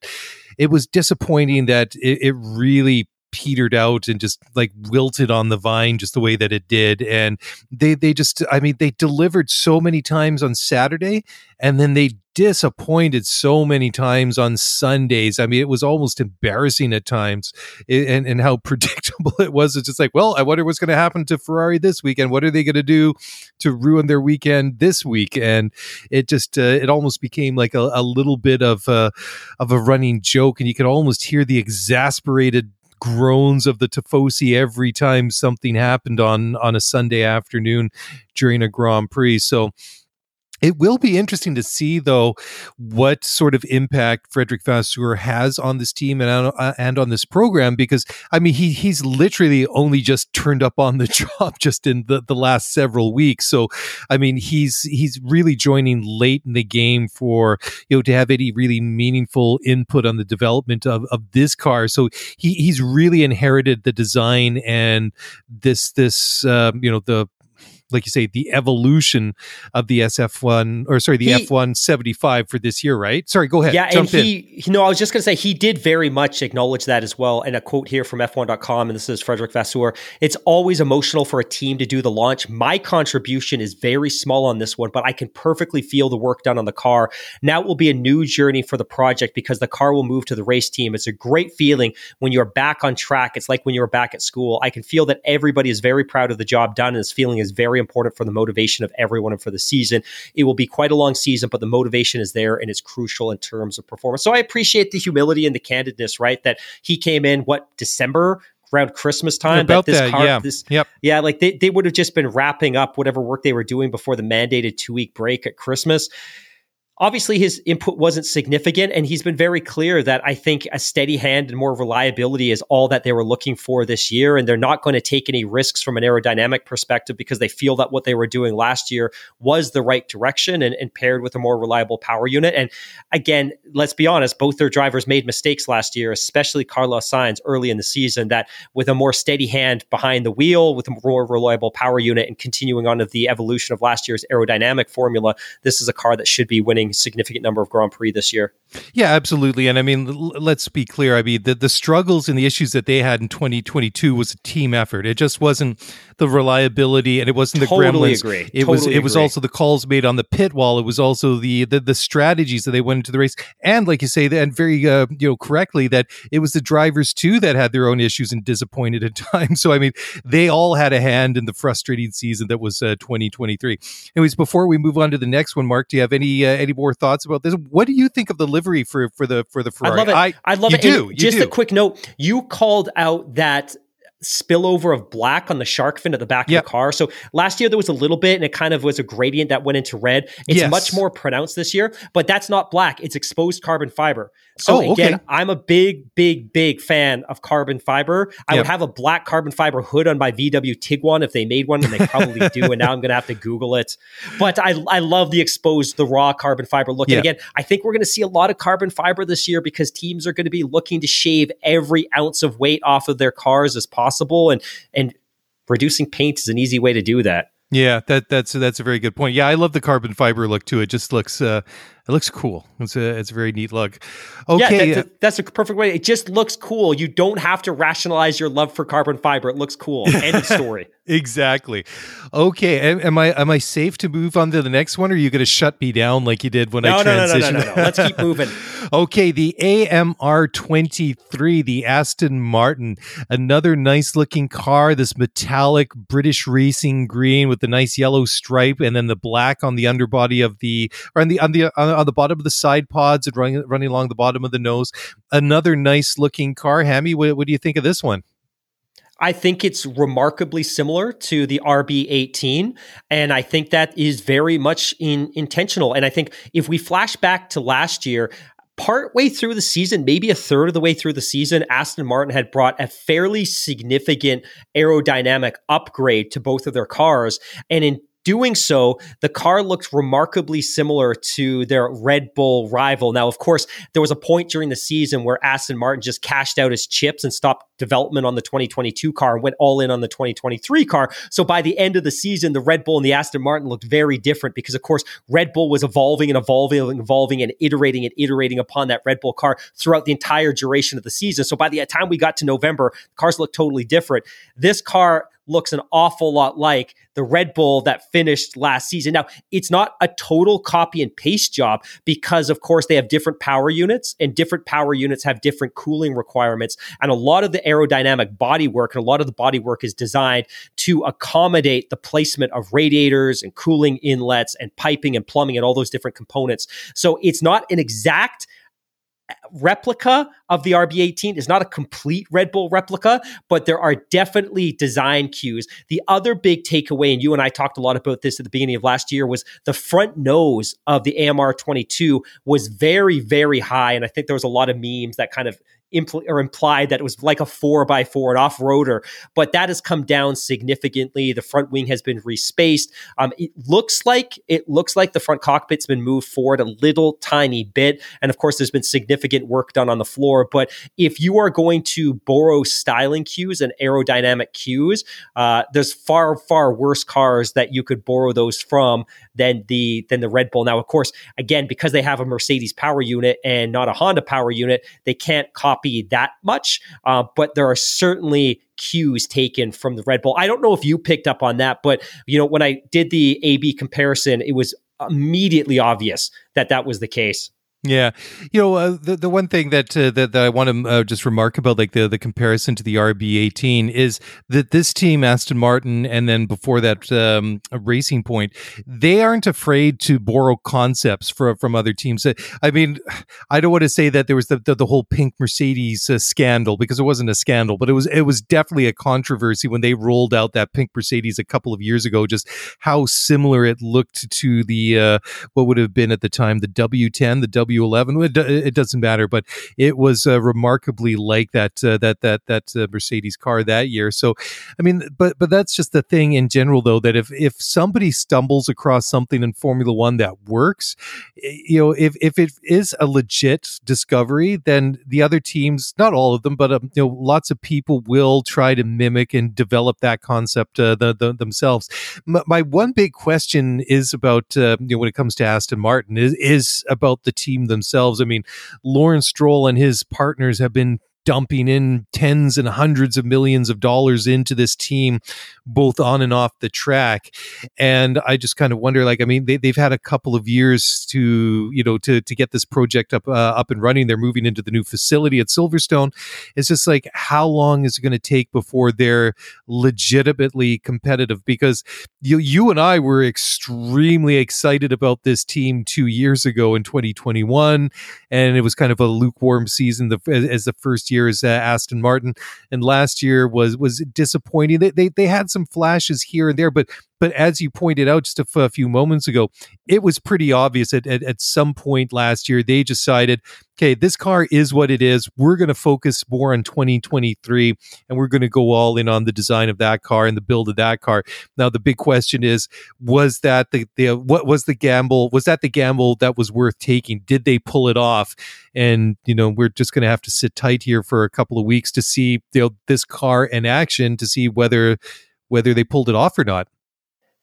[SPEAKER 3] it was disappointing that it, it really petered out and just like wilted on the vine just the way that it did and they they just i mean they delivered so many times on saturday and then they disappointed so many times on Sundays. I mean, it was almost embarrassing at times, and and how predictable it was. It's just like, well, I wonder what's going to happen to Ferrari this weekend. What are they going to do to ruin their weekend this week? And it just uh, it almost became like a, a little bit of a, of a running joke, and you could almost hear the exasperated groans of the Tifosi every time something happened on on a Sunday afternoon during a Grand Prix. So it will be interesting to see, though, what sort of impact Frederic Vasseur has on this team and on, uh, and on this program. Because I mean, he he's literally only just turned up on the job just in the, the last several weeks. So, I mean, he's he's really joining late in the game for you know to have any really meaningful input on the development of, of this car. So he he's really inherited the design and this this um, you know the like you say, the evolution of the SF1 or sorry, the F1-75 for this year, right? Sorry, go ahead.
[SPEAKER 2] Yeah, and he, in. know, I was just going to say he did very much acknowledge that as well. And a quote here from F1.com, and this is Frederic Vasseur it's always emotional for a team to do the launch. My contribution is very small on this one, but I can perfectly feel the work done on the car. Now it will be a new journey for the project because the car will move to the race team. It's a great feeling when you're back on track. It's like when you were back at school. I can feel that everybody is very proud of the job done, and this feeling is very very important for the motivation of everyone and for the season. It will be quite a long season, but the motivation is there and it's crucial in terms of performance. So I appreciate the humility and the candidness, right? That he came in, what, December? around Christmas time.
[SPEAKER 3] About
[SPEAKER 2] that,
[SPEAKER 3] this that, car, yeah.
[SPEAKER 2] This,
[SPEAKER 3] yep.
[SPEAKER 2] Yeah, like they, they would have just been wrapping up whatever work they were doing before the mandated two week break at Christmas. Obviously his input wasn't significant and he's been very clear that i think a steady hand and more reliability is all that they were looking for this year and they're not going to take any risks from an aerodynamic perspective because they feel that what they were doing last year was the right direction and, and paired with a more reliable power unit. And again let's be honest both their drivers made mistakes last year especially carlos sainz early in the season that with a more steady hand behind the wheel with a more reliable power unit and continuing on of the evolution of last year's aerodynamic formula this is a car that should be winning significant number of Grand Prix this year.
[SPEAKER 3] Yeah, absolutely. And I mean, l- let's be clear. I mean, the, the struggles and the issues that they had in 2022 was a team effort. It just wasn't the reliability and it wasn't the
[SPEAKER 2] totally
[SPEAKER 3] gremlins.
[SPEAKER 2] Agree.
[SPEAKER 3] It
[SPEAKER 2] totally
[SPEAKER 3] was it was also the calls made on the pit wall. It was also the the, the strategies that they went into the race. And like you say, and very uh, you know correctly, that it was the drivers too that had their own issues and disappointed at times. So I mean, they all had a hand in the frustrating season that was uh, 2023. Anyways, before we move on to the next one, Mark, do you have any uh, any more thoughts about this? What do you think of the livery for for the for the Ferrari?
[SPEAKER 2] I love it. I, I love
[SPEAKER 3] you
[SPEAKER 2] it.
[SPEAKER 3] Do,
[SPEAKER 2] just
[SPEAKER 3] do.
[SPEAKER 2] a quick note: you called out that spillover of black on the shark fin at the back
[SPEAKER 3] Yep.
[SPEAKER 2] of the car. So last year there was a little bit, and it kind of was a gradient that went into red. It's
[SPEAKER 3] Yes.
[SPEAKER 2] much more pronounced this year, but that's not black. It's exposed carbon fiber. So
[SPEAKER 3] Oh,
[SPEAKER 2] again,
[SPEAKER 3] okay.
[SPEAKER 2] I'm a big, big, big fan of carbon fiber. I
[SPEAKER 3] Yep.
[SPEAKER 2] would have a black carbon fiber hood on my VW Tiguan if they made one, and they probably do. And now I'm going to have to Google it. But I, I love the exposed, the raw carbon fiber look.
[SPEAKER 3] Yeah.
[SPEAKER 2] And again, I think we're going to see a lot of carbon fiber this year because teams are going to be looking to shave every ounce of weight off of their cars as possible, and and reducing paint is an easy way to do that.
[SPEAKER 3] Yeah, that that's that's a very good point. Yeah, I love the carbon fiber look too. It just looks uh it looks cool. It's a it's a very neat look. Okay,
[SPEAKER 2] yeah,
[SPEAKER 3] uh,
[SPEAKER 2] that, that's a perfect way. It just looks cool. You don't have to rationalize your love for carbon fiber. It looks cool. End of story.
[SPEAKER 3] exactly. Okay, am, am I am I safe to move on to the next one, or are you going to shut me down like you did when
[SPEAKER 2] No,
[SPEAKER 3] I
[SPEAKER 2] no, no, no,
[SPEAKER 3] transitioned?
[SPEAKER 2] no, no, no. Let's keep moving.
[SPEAKER 3] okay, the AMR twenty three, the Aston Martin, another nice looking car. This metallic British racing green with the nice yellow stripe, and then the black on the underbody of the or on the on the on, on the bottom of the side pods and running running along the bottom of the nose. Another nice looking car. Hammy, what, what do you think of this one?
[SPEAKER 2] I think it's remarkably similar to the RB18. And I think that is very much in, intentional. And I think if we flash back to last year, partway through the season, maybe a third of the way through the season, Aston Martin had brought a fairly significant aerodynamic upgrade to both of their cars. And in doing so, the car looked remarkably similar to their Red Bull rival. Now, of course, there was a point during the season where Aston Martin just cashed out his chips and stopped development on the 2022 car and went all in on the 2023 car. So by the end of the season, the Red Bull and the Aston Martin looked very different because, of course, Red Bull was evolving and evolving and evolving and iterating and iterating upon that Red Bull car throughout the entire duration of the season. So by the time we got to November, cars looked totally different. This car looks an awful lot like the Red Bull that finished last season. Now, it's not a total copy and paste job because, of course, they have different power units and different power units have different cooling requirements. And a lot of the aerodynamic body work and a lot of the body work is designed to accommodate the placement of radiators and cooling inlets and piping and plumbing and all those different components. So it's not an exact replica of the RB18 is not a complete Red Bull replica, but there are definitely design cues. The other big takeaway, and you and I talked a lot about this at the beginning of last year, was the front nose of the AMR 22 was very, very high. And I think there was a lot of memes that kind of impl- or implied that it was like a four by four, an off roader, but that has come down significantly. The front wing has been respaced. Um, it looks like it looks like the front cockpit's been moved forward a little tiny bit, and of course, there's been significant work done on the floor. But if you are going to borrow styling cues and aerodynamic cues, uh, there's far far worse cars that you could borrow those from than the than the Red Bull. Now, of course, again because they have a Mercedes power unit and not a Honda power unit, they can't copy that much. Uh, but there are certainly cues taken from the Red Bull. I don't know if you picked up on that, but you know when I did the AB comparison, it was immediately obvious that that was the case.
[SPEAKER 3] Yeah, you know uh, the the one thing that uh, that, that I want to uh, just remark about like the the comparison to the RB18 is that this team Aston Martin and then before that um, Racing Point they aren't afraid to borrow concepts from from other teams. I mean, I don't want to say that there was the the, the whole pink Mercedes uh, scandal because it wasn't a scandal, but it was it was definitely a controversy when they rolled out that pink Mercedes a couple of years ago. Just how similar it looked to the uh, what would have been at the time the W10, the W W11. It, it doesn't matter, but it was uh, remarkably like that uh, that that that uh, Mercedes car that year. So, I mean, but but that's just the thing in general, though, that if if somebody stumbles across something in Formula One that works, you know, if if it is a legit discovery, then the other teams, not all of them, but um, you know, lots of people will try to mimic and develop that concept uh, the, the, themselves. My one big question is about uh, you know when it comes to Aston Martin is is about the team themselves. I mean, Lawrence Stroll and his partners have been dumping in tens and hundreds of millions of dollars into this team, both on and off the track. And I just kind of wonder, like, I mean, they, have had a couple of years to, you know, to, to get this project up, uh, up and running. They're moving into the new facility at Silverstone. It's just like, how long is it going to take before they're legitimately competitive? Because you, you and I were extremely excited about this team two years ago in 2021. And it was kind of a lukewarm season the, as, as the first year year's uh, Aston Martin, and last year was was disappointing. They, they they had some flashes here and there, but but as you pointed out just a, few moments ago, it was pretty obvious at, at, at some point last year they decided, okay, this car is what it is. We're going to focus more on 2023 and we're going to go all in on the design of that car and the build of that car. Now, the big question is, was that the, the what was the gamble? Was that the gamble that was worth taking? Did they pull it off? And, you know, we're just going to have to sit tight here for a couple of weeks to see you know, this car in action to see whether whether they pulled it off or not.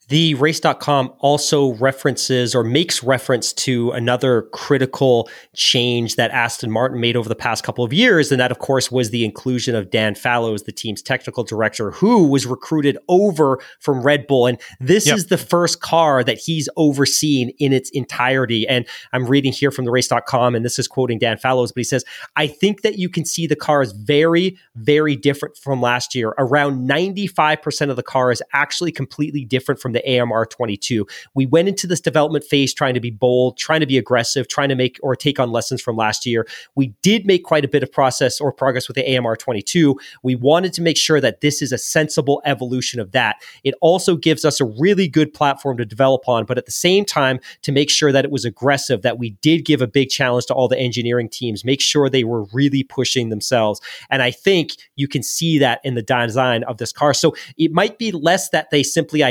[SPEAKER 2] The race.com also references or makes reference to another critical change that Aston Martin made over the past couple of years. And that, of course, was the inclusion of Dan Fallows, the team's technical director, who was recruited over from Red Bull. And this yep. is the first car that he's overseen in its entirety. And I'm reading here from the race.com, and this is quoting Dan Fallows, but he says, I think that you can see the car is very, very different from last year. Around 95% of the car is actually completely different from the AMR 22. We went into this development phase trying to be bold, trying to be aggressive, trying to make or take on lessons from last year. We did make quite a bit of process or progress with the AMR 22. We wanted to make sure that this is a sensible evolution of that. It also gives us a really good platform to develop on, but at the same time, to make sure that it was aggressive, that we did give a big challenge to all the engineering teams, make sure they were really pushing themselves. And I think you can see that in the design of this car. So it might be less that they simply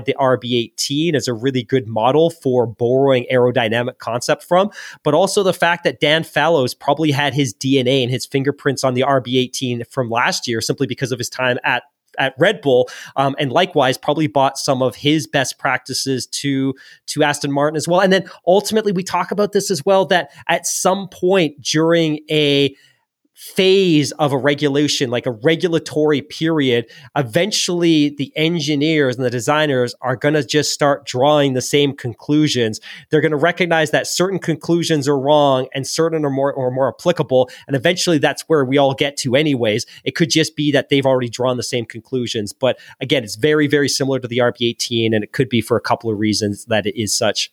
[SPEAKER 2] identified the RB18 as a really good model for borrowing aerodynamic concept from, but also the fact that Dan Fallows probably had his DNA and his fingerprints on the RB18 from last year simply because of his time at at Red Bull, um, and likewise probably bought some of his best practices to to Aston Martin as well. And then ultimately, we talk about this as well that at some point during a phase of a regulation, like a regulatory period, eventually the engineers and the designers are going to just start drawing the same conclusions. They're going to recognize that certain conclusions are wrong and certain are more or more applicable. And eventually that's where we all get to anyways. It could just be that they've already drawn the same conclusions. But again, it's very, very similar to the RB18 and it could be for a couple of reasons that it is such.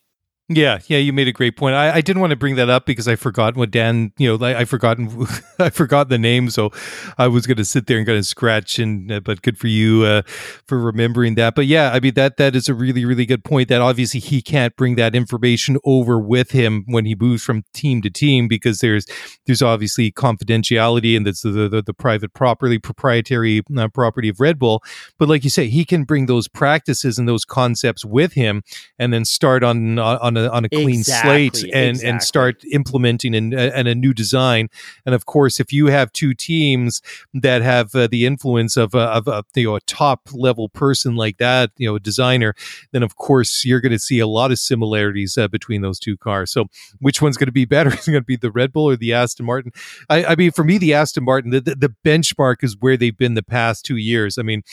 [SPEAKER 3] Yeah, yeah, you made a great point. I, I didn't want to bring that up because I forgot what Dan, you know, I, I forgotten, I forgot the name, so I was going to sit there and kind of scratch. And uh, but good for you uh, for remembering that. But yeah, I mean that that is a really really good point. That obviously he can't bring that information over with him when he moves from team to team because there's there's obviously confidentiality and that's the the, the private property proprietary uh, property of Red Bull. But like you say, he can bring those practices and those concepts with him, and then start on on a on a clean exactly, slate and exactly. and start implementing an, a, a new design. And of course, if you have two teams that have uh, the influence of a, of a you know a top level person like that, you know, a designer, then of course you're going to see a lot of similarities uh, between those two cars. So which one's going to be better? Is it going to be the Red Bull or the Aston Martin? I, I mean, for me, the Aston Martin, the, the, the benchmark is where they've been the past two years. I mean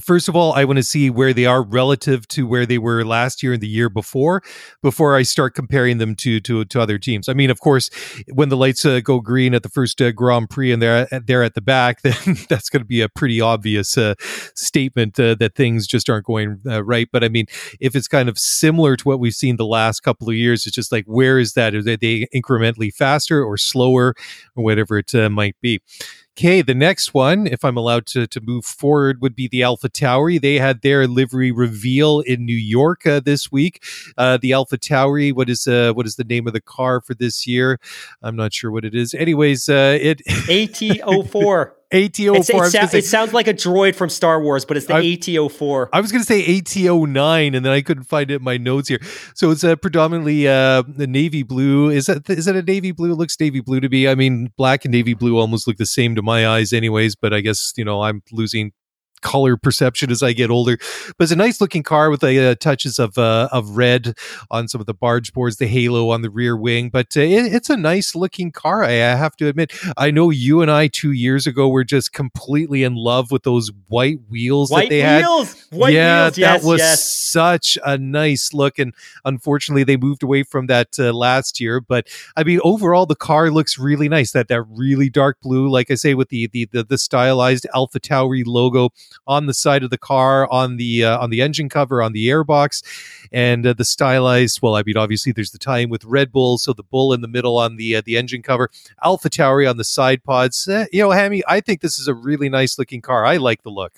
[SPEAKER 3] First of all, I want to see where they are relative to where they were last year and the year before, before I start comparing them to to, to other teams. I mean, of course, when the lights uh, go green at the first uh, Grand Prix and they're at, they're at the back, then that's going to be a pretty obvious uh, statement uh, that things just aren't going uh, right. But I mean, if it's kind of similar to what we've seen the last couple of years, it's just like where is that? Are they incrementally faster or slower, or whatever it uh, might be? Okay, the next one, if I'm allowed to, to move forward, would be the Alpha Tauri. They had their livery reveal in New York uh, this week. Uh, the Alpha Tauri, what is uh, what is the name of the car for this year? I'm not sure what it is. Anyways, uh, it
[SPEAKER 2] AT04.
[SPEAKER 3] AT04.
[SPEAKER 2] It, it, sounds like a droid from Star Wars, but it's the I, AT04.
[SPEAKER 3] I was going to say AT09, and then I couldn't find it in my notes here. So it's uh, predominantly uh, the navy blue. Is that is that a navy blue? It looks navy blue to me. I mean, black and navy blue almost look the same to my eyes, anyways. But I guess you know I'm losing color perception as I get older. But it's a nice looking car with uh, touches of uh, of red on some of the barge boards, the halo on the rear wing. But uh, it, it's a nice looking car. I, I, have to admit. I know you and I two years ago were just completely in love with those white wheels
[SPEAKER 2] white
[SPEAKER 3] that they
[SPEAKER 2] wheels.
[SPEAKER 3] had.
[SPEAKER 2] White
[SPEAKER 3] yeah,
[SPEAKER 2] wheels.
[SPEAKER 3] that was
[SPEAKER 2] yes.
[SPEAKER 3] such a nice look. And unfortunately, they moved away from that uh, last year. But I mean, overall, the car looks really nice. That that really dark blue, like I say, with the the the, the stylized Alpha Tauri logo on the side of the car, on the uh, on the engine cover, on the airbox, and uh, the stylized. Well, I mean, obviously there's the tie-in with Red Bull, so the bull in the middle on the uh, the engine cover, Alpha Tauri on the side pods. Uh, you know, Hammy, I think this is a really nice looking car. I like the look.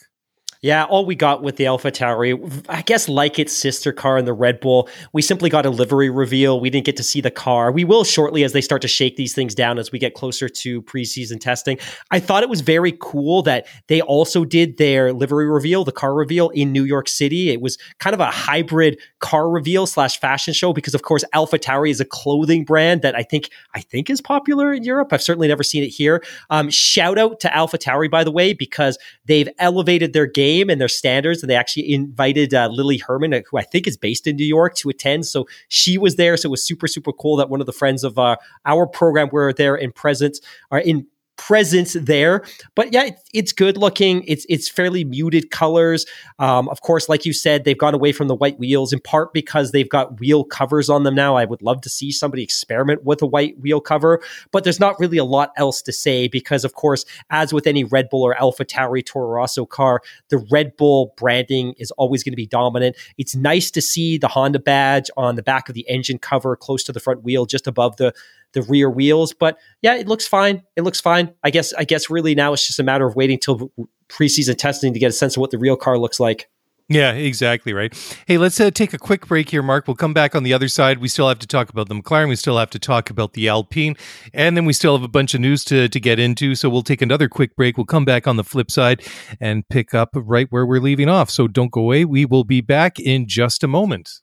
[SPEAKER 2] Yeah, all we got with the Alpha Tauri, I guess, like its sister car in the Red Bull, we simply got a livery reveal. We didn't get to see the car. We will shortly as they start to shake these things down as we get closer to preseason testing. I thought it was very cool that they also did their livery reveal, the car reveal in New York City. It was kind of a hybrid car reveal slash fashion show because, of course, Alpha Tauri is a clothing brand that I think I think is popular in Europe. I've certainly never seen it here. Um, shout out to Alpha Tauri, by the way, because they've elevated their game game and their standards. And they actually invited uh, Lily Herman, uh, who I think is based in New York, to attend. So she was there. So it was super, super cool that one of the friends of uh, our program were there in presence or in presence there. But yeah, it's good looking. It's it's fairly muted colors. Um, of course, like you said, they've gone away from the white wheels in part because they've got wheel covers on them now. I would love to see somebody experiment with a white wheel cover, but there's not really a lot else to say because, of course, as with any Red Bull or Alpha Tauri Toro Rosso car, the Red Bull branding is always going to be dominant. It's nice to see the Honda badge on the back of the engine cover, close to the front wheel, just above the the rear wheels. But yeah, it looks fine. It looks fine. I guess I guess really now it's just a matter of waiting till preseason testing to get a sense of what the real car looks like.
[SPEAKER 3] Yeah, exactly right. Hey, let's uh, take a quick break here, Mark. We'll come back on the other side. We still have to talk about the McLaren. We still have to talk about the Alpine, and then we still have a bunch of news to to get into. So we'll take another quick break. We'll come back on the flip side and pick up right where we're leaving off. So don't go away. We will be back in just a moment.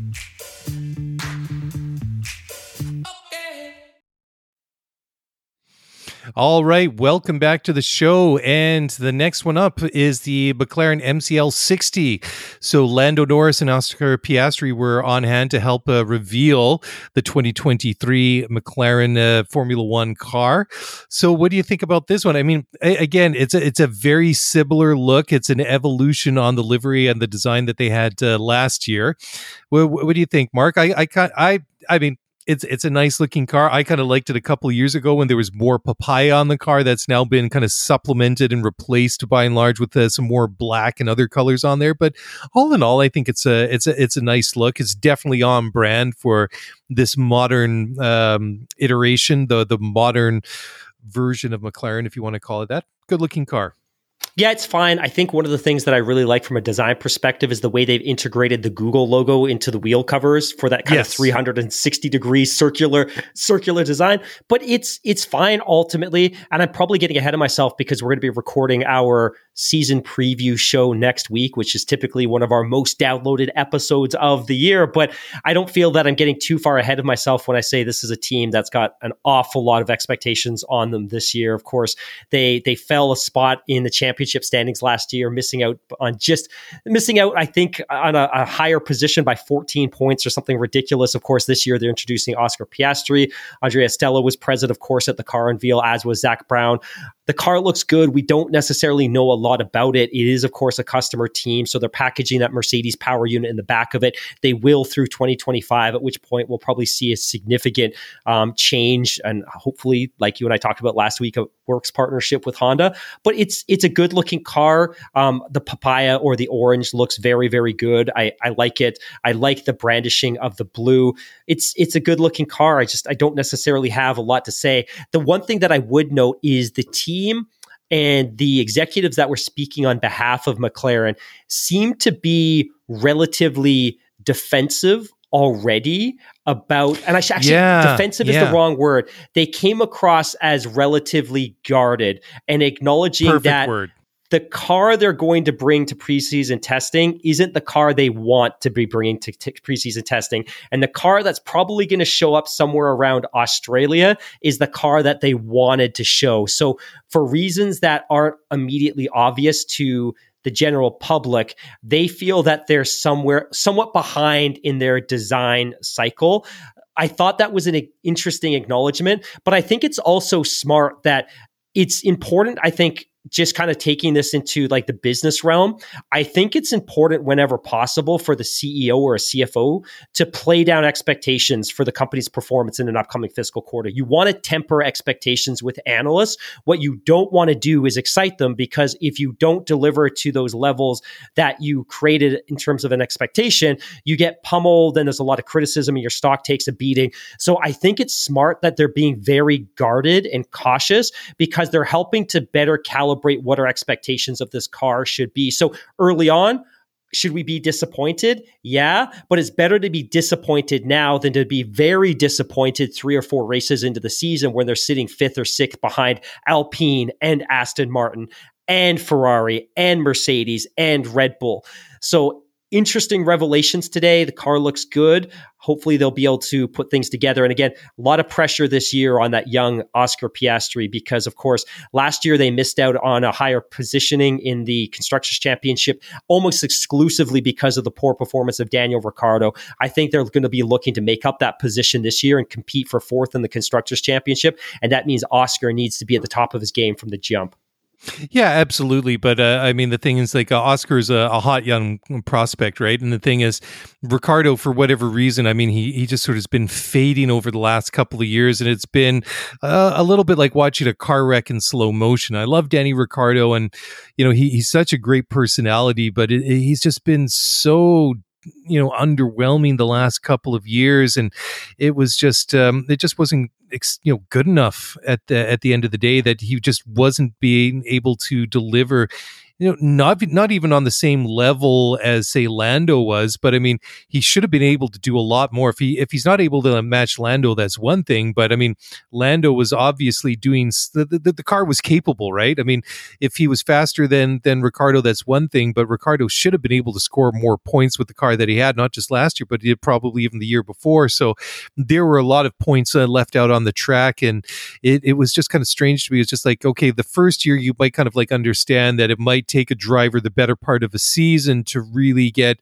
[SPEAKER 3] All right, welcome back to the show. And the next one up is the McLaren MCL 60. So Lando Norris and Oscar Piastri were on hand to help uh, reveal the 2023 McLaren uh, Formula One car. So, what do you think about this one? I mean, a- again, it's a, it's a very similar look. It's an evolution on the livery and the design that they had uh, last year. What, what, do you think, Mark? I I I I mean, it's it's a nice looking car. I kind of liked it a couple years ago when there was more papaya on the car. That's now been kind of supplemented and replaced by and large with uh, some more black and other colors on there. But all in all, I think it's a it's a it's a nice look. It's definitely on brand for this modern um, iteration, the the modern version of McLaren, if you want to call it that. Good looking car.
[SPEAKER 2] Yeah, it's fine. I think one of the things that I really like from a design perspective is the way they've integrated the Google logo into the wheel covers for that kind yes. of 360 degree circular circular design. But it's it's fine ultimately, and I'm probably getting ahead of myself because we're going to be recording our season preview show next week, which is typically one of our most downloaded episodes of the year. But I don't feel that I'm getting too far ahead of myself when I say this is a team that's got an awful lot of expectations on them this year. Of course, they they fell a spot in the championship standings last year, missing out on just missing out, I think, on a, a higher position by 14 points or something ridiculous. Of course, this year they're introducing Oscar Piastri. Andrea Stella was present, of course, at the car unveil, as was Zak Brown. The car looks good. We don't necessarily know a lot about it. It is, of course, a customer team. So they're packaging that Mercedes power unit in the back of it. They will through 2025, at which point we'll probably see a significant um, change and hopefully, like you and I talked about last week, a works partnership with Honda. But it's it's a good looking car. Um, the papaya or the orange looks very, very good. I, I like it. I like the brandishing of the blue. It's it's a good looking car. I just I don't necessarily have a lot to say. The one thing that I would note is the team team and the executives that were speaking on behalf of McLaren seemed to be relatively defensive already about and I should actually yeah, defensive yeah. is the wrong word. They came across as relatively guarded and acknowledging Perfect that word the car they're going to bring to preseason testing isn't the car they want to be bringing to preseason testing. And the car that's probably going to show up somewhere around Australia is the car that they wanted to show. So, for reasons that aren't immediately obvious to the general public, they feel that they're somewhere somewhat behind in their design cycle. I thought that was an interesting acknowledgement, but I think it's also smart that it's important, I think, just kind of taking this into like the business realm, I think it's important whenever possible for the CEO or a CFO to play down expectations for the company's performance in an upcoming fiscal quarter. You want to temper expectations with analysts. What you don't want to do is excite them because if you don't deliver to those levels that you created in terms of an expectation, you get pummeled and there's a lot of criticism and your stock takes a beating. So I think it's smart that they're being very guarded and cautious because they're helping to better calibrate calibrate what our expectations of this car should be. So early on, should we be disappointed? Yeah, but it's better to be disappointed now than to be very disappointed three or four races into the season when they're sitting fifth or sixth behind Alpine and Aston Martin and Ferrari and Mercedes and Red Bull. So interesting revelations today. The car looks good. Hopefully, they'll be able to put things together. And again, a lot of pressure this year on that young Oscar Piastri because, of course, last year they missed out on a higher positioning in the Constructors Championship almost exclusively because of the poor performance of Daniel Ricciardo. I think they're going to be looking to make up that position this year and compete for fourth in the Constructors Championship. And that means Oscar needs to be at the top of his game from the jump.
[SPEAKER 3] Yeah, absolutely. But uh, I mean, the thing is, like, uh, Oscar's a, a, hot young prospect, right? And the thing is, Ricciardo, for whatever reason, I mean, he he just sort of has been fading over the last couple of years, and it's been uh, a little bit like watching a car wreck in slow motion. I love Danny Ricciardo. and you know, he, he's such a great personality, but it, it, he's just been so you know underwhelming the last couple of years and it was just um, it just wasn't you know good enough at the at the end of the day that he just wasn't being able to deliver you know, not not even on the same level as say Lando was, but I mean, he should have been able to do a lot more. If he if he's not able to match Lando, that's one thing. But I mean, Lando was obviously doing the, the, the car was capable, right? I mean, if he was faster than than Ricciardo, that's one thing. But Ricciardo should have been able to score more points with the car that he had, not just last year, but probably even the year before. So there were a lot of points uh, left out on the track, and it it was just kind of strange to me. It's just like okay, the first year you might kind of like understand that it might take a driver the better part of a season to really get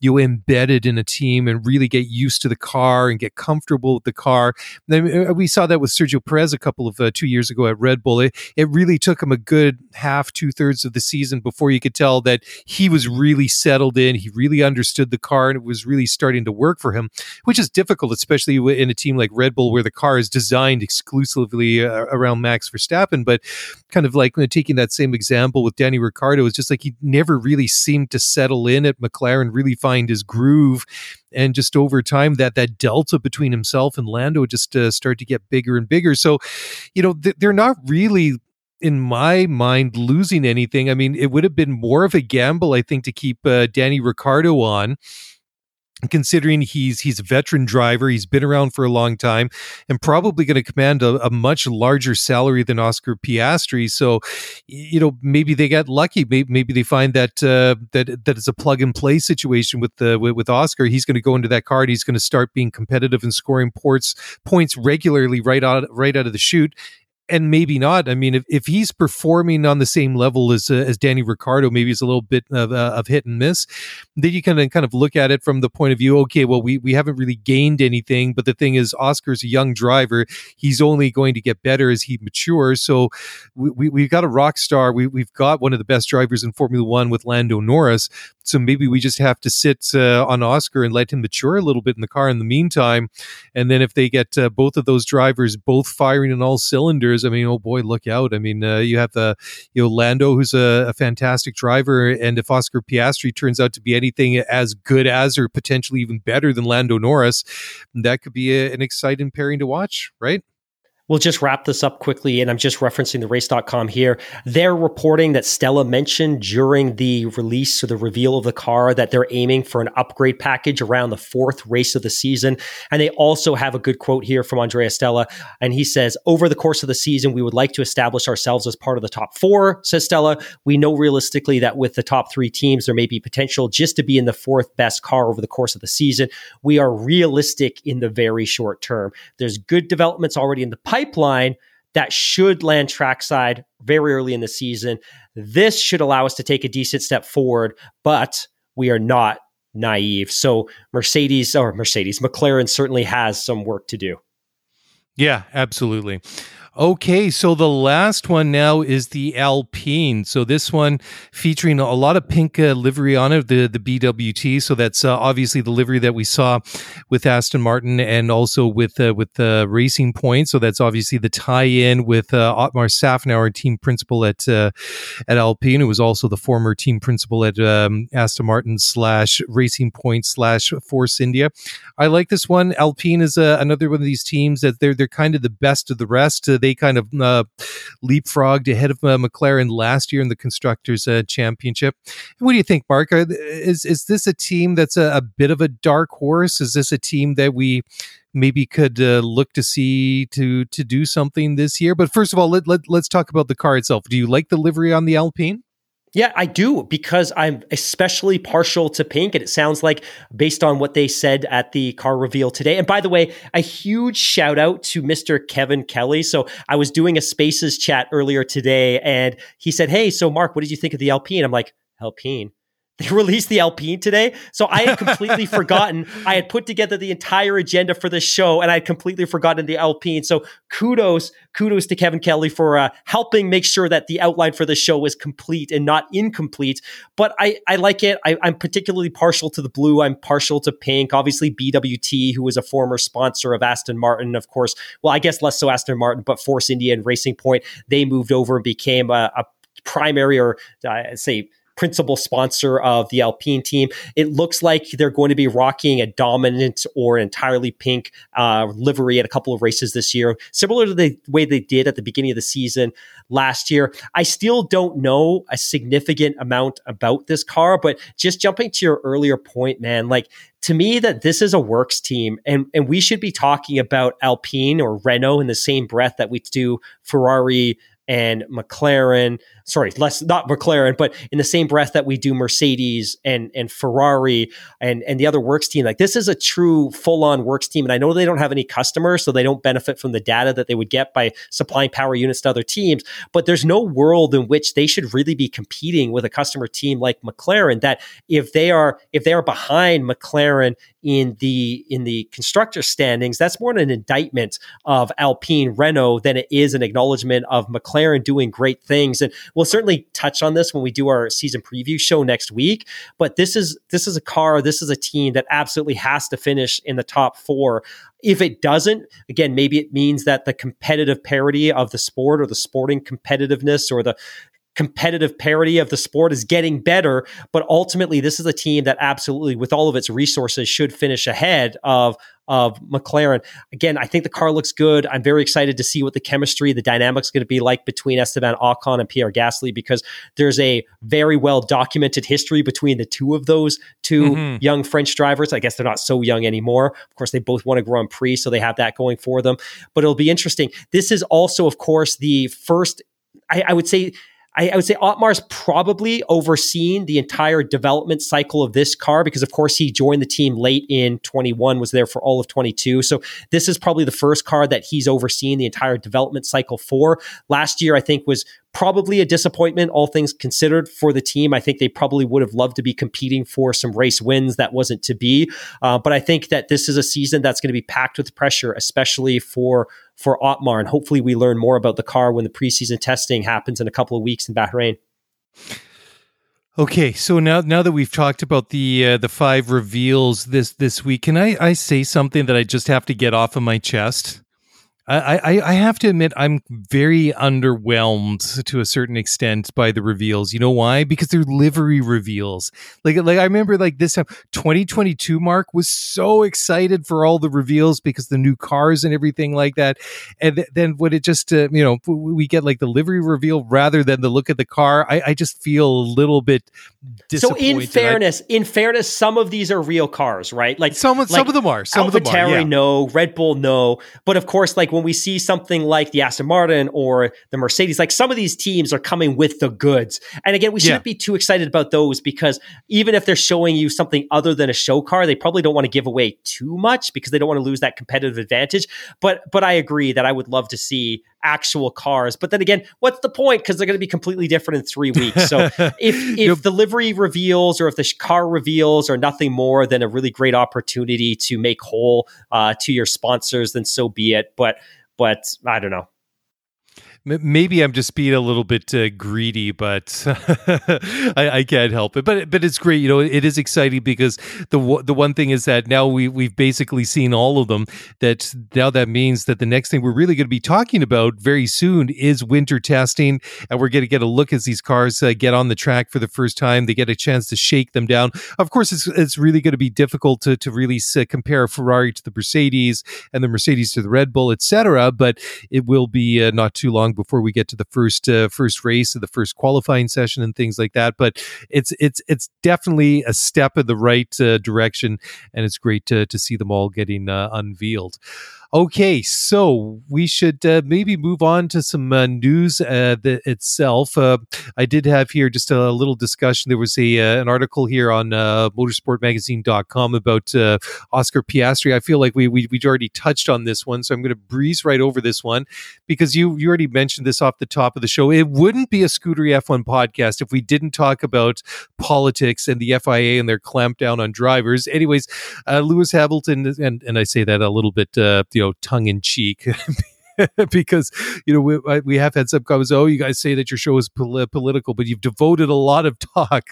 [SPEAKER 3] you embedded in a team and really get used to the car and get comfortable with the car. Then uh, we saw that with Sergio Perez a couple of uh, two years ago at Red Bull. It, it really took him a good half, two thirds of the season before you could tell that he was really settled in. He really understood the car and it was really starting to work for him, which is difficult, especially in a team like Red Bull where the car is designed exclusively uh, around Max Verstappen. But kind of like taking that same example with Danny Ricciardo, it's just like he never really seemed to settle in at McLaren, really find his groove. And just over time that that delta between himself and Lando just uh, started to get bigger and bigger. So you know th- they're not really in my mind losing anything. I mean it would have been more of a gamble i think to keep uh, danny ricciardo on considering he's he's a veteran driver he's been around for a long time and probably going to command a, a, much larger salary than oscar piastri so you know maybe they got lucky maybe, maybe they find that uh, that that it's a plug and play situation with the with, with oscar. He's going to go into that car he's going to start being competitive and scoring ports points regularly right out right out of the chute and maybe not. I mean, if, if he's performing on the same level as uh, as Danny Ricciardo, maybe it's a little bit of, uh, of hit and miss. Then you can kind of look at it from the point of view, okay, well, we we haven't really gained anything, but the thing is, Oscar's a young driver; he's only going to get better as he matures. So we, we we've got a rock star. We we've got one of the best drivers in Formula One with Lando Norris. So maybe we just have to sit uh, on Oscar and let him mature a little bit in the car in the meantime. And then if they get uh, both of those drivers both firing in all cylinders, I mean, oh boy, look out! I mean, uh, you have the you know Lando, who's a, a, fantastic driver, and if Oscar Piastri turns out to be anything as good as or potentially even better than Lando Norris, that could be a, an exciting pairing to watch, right?
[SPEAKER 2] We'll just wrap this up quickly, and I'm just referencing the race.com here. They're reporting that Stella mentioned during the release or the reveal of the car that they're aiming for an upgrade package around the fourth race of the season. And they also have a good quote here from Andrea Stella. And he says, Over the course of the season, we would like to establish ourselves as part of the top four, says Stella. We know realistically that with the top three teams, there may be potential just to be in the fourth best car over the course of the season. We are realistic in the very short term. There's good developments already in the pipe pipeline that should land trackside very early in the season. This should allow us to take a decent step forward, but we are not naive. So Mercedes or Mercedes, McLaren certainly has some work to do.
[SPEAKER 3] Yeah, absolutely. Okay, so the last one now is the Alpine. So this one featuring a lot of pink uh, livery on it, the the BWT. So that's uh, obviously the livery that we saw with Aston Martin and also with uh, with the Racing Point. So that's obviously the tie-in with uh, Otmar Szafnauer, team principal at uh, at Alpine, who was also the former team principal at um, Aston Martin slash Racing Point slash Force India. I like this one. Alpine is uh, another one of these teams that they're they're kind of the best of the rest they kind of uh, leapfrogged ahead of uh, McLaren last year in the constructors uh, championship. What do you think, Mark? is is this a team that's a, a, bit of a dark horse? Is this a team that we maybe could uh, look to see to to do something this year? But first of all, let, let let's talk about the car itself. Do you like the livery on the Alpine?
[SPEAKER 2] Yeah, I do because I'm especially partial to pink. And it sounds like, based on what they said at the car reveal today. And by the way, a huge shout out to Mr. Kevin Kelly. So I was doing a Spaces chat earlier today and he said, Hey, so Mark, what did you think of the Alpine? I'm like, Alpine? They released the Alpine today. So I had completely forgotten. I had put together the entire agenda for this show and I had completely forgotten the Alpine. So kudos, kudos to Kevin Kelly for uh, helping make sure that the outline for the show was complete and not incomplete. But I, I like it. I, I'm particularly partial to the blue. I'm partial to pink. Obviously, BWT, who was a former sponsor of Aston Martin, of course. Well, I guess less so Aston Martin, but Force India and Racing Point, they moved over and became a, a primary or uh, say principal sponsor of the Alpine team. It looks like they're going to be rocking a dominant or entirely pink uh, livery at a couple of races this year, similar to the way they did at the beginning of the season last year. I still don't know a significant amount about this car, but just jumping to your earlier point, man, like to me that this is a works team and, and we should be talking about Alpine or Renault in the same breath that we do Ferrari and McLaren. Sorry, less not McLaren, but in the same breath that we do Mercedes and and Ferrari and and the other works team. Like this is a true full on works team, and I know they don't have any customers, so they don't benefit from the data that they would get by supplying power units to other teams. But there's no world in which they should really be competing with a customer team like McLaren. That if they are if they are behind McLaren in the in the constructor standings, that's more an indictment of Alpine Renault than it is an acknowledgement of McLaren doing great things. And we'll certainly touch on this when we do our season preview show next week. But this is this is a car, this is a team that absolutely has to finish in the top four. If it doesn't, again, maybe it means that the competitive parity of the sport or the sporting competitiveness or the competitive parity of the sport is getting better. But ultimately, this is a team that absolutely, with all of its resources, should finish ahead of of McLaren. Again, I think the car looks good. I'm very excited to see what the chemistry, the dynamics going to be like between Esteban Ocon and Pierre Gasly because there's a very well documented history between the two of those 2 mm-hmm. young French drivers. I guess they're not so young anymore. Of course, they both won a Grand Prix, so they have that going for them. But it'll be interesting. This is also, of course, the first I, I, would say I, I, would say Otmar's probably overseen the entire development cycle of this car because, of course, he joined the team late in 21, was there for all of 22. So this is probably the first car that he's overseen the entire development cycle for. Last year, I think, was probably a disappointment, all things considered, for the team. I think they probably would have loved to be competing for some race wins. That wasn't to be. Uh, but I think that this is a season that's going to be packed with pressure, especially for for Otmar. And hopefully, we learn more about the car when the preseason testing happens in a couple of weeks in Bahrain.
[SPEAKER 3] Okay, so now now that we've talked about the uh, the five reveals this this week, can I I say something that I just have to get off of my chest? I, I, I have to admit I'm very underwhelmed to a certain extent by the reveals. You know why? Because they're livery reveals. Like like I remember like this time 2022 Mark was so excited for all the reveals because the new cars and everything like that. And th- then when it just uh, you know we get like the livery reveal rather than the look at the car, I, I just feel a little bit disappointed.
[SPEAKER 2] So in fairness, I, in fairness, some of these are real cars, right? Like
[SPEAKER 3] some
[SPEAKER 2] like
[SPEAKER 3] some of them are. Some
[SPEAKER 2] AlphaTauri,
[SPEAKER 3] of them are. Yeah.
[SPEAKER 2] no, Red Bull no, but of course like when when we see something like the Aston Martin or the Mercedes, like some of these teams are coming with the goods. And again, we shouldn't yeah. be too excited about those because even if they're showing you something other than a show car, they probably don't want to give away too much because they don't want to lose that competitive advantage. But but I agree that I would love to see actual cars. But then again, what's the point? Because they're going to be completely different in three weeks. So if if yep. the livery reveals or if the car reveals are nothing more than a really great opportunity to make whole uh, to your sponsors, then so be it. But but I don't know
[SPEAKER 3] maybe I'm just being a little bit uh, greedy, but I, I, can't help it. But but it's great. You know, it is exciting because the the one thing is that now we we've basically seen all of them. That now that means that the next thing we're really going to be talking about very soon is winter testing, and we're going to get a look as these cars uh, get on the track for the first time. They get a chance to shake them down. Of course, it's it's really going to be difficult to to really uh, compare Ferrari to the Mercedes and the Mercedes to the Red Bull, etc. But it will be uh, not too long long before we get to the first uh, first race of the first qualifying session and things like that. But it's it's it's definitely a step in the right uh, direction, and it's great to to see them all getting uh, unveiled. Okay, so we should uh, maybe move on to some uh, news uh, the, itself. Uh, I did have here just a little discussion. There was a uh, an article here on uh, motorsportmagazine.com about Oscar Piastri. I feel like we, we we already touched on this one, so I'm going to breeze right over this one because you you already mentioned this off the top of the show. It wouldn't be a Scuderia F1 podcast if we didn't talk about politics and the FIA and their clampdown on drivers. Anyways, Lewis Hamilton, and and I say that a little bit. You know tongue in cheek because you know we, we have had some comments. Oh, you guys say that your show is pol- political, but you've devoted a lot of talk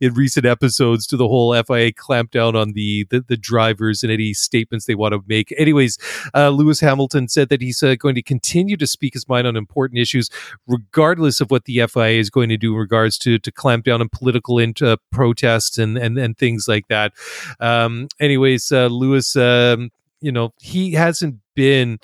[SPEAKER 3] in recent episodes to the whole FIA clampdown on the, the, the drivers and any statements they want to make. Anyways, uh, Lewis Hamilton said that he's uh, going to continue to speak his mind on important issues, regardless of what the FIA is going to do in regards to to clamp down on political into protests and and and things like that. Um, anyways, uh, Lewis. Um, you know, he hasn't been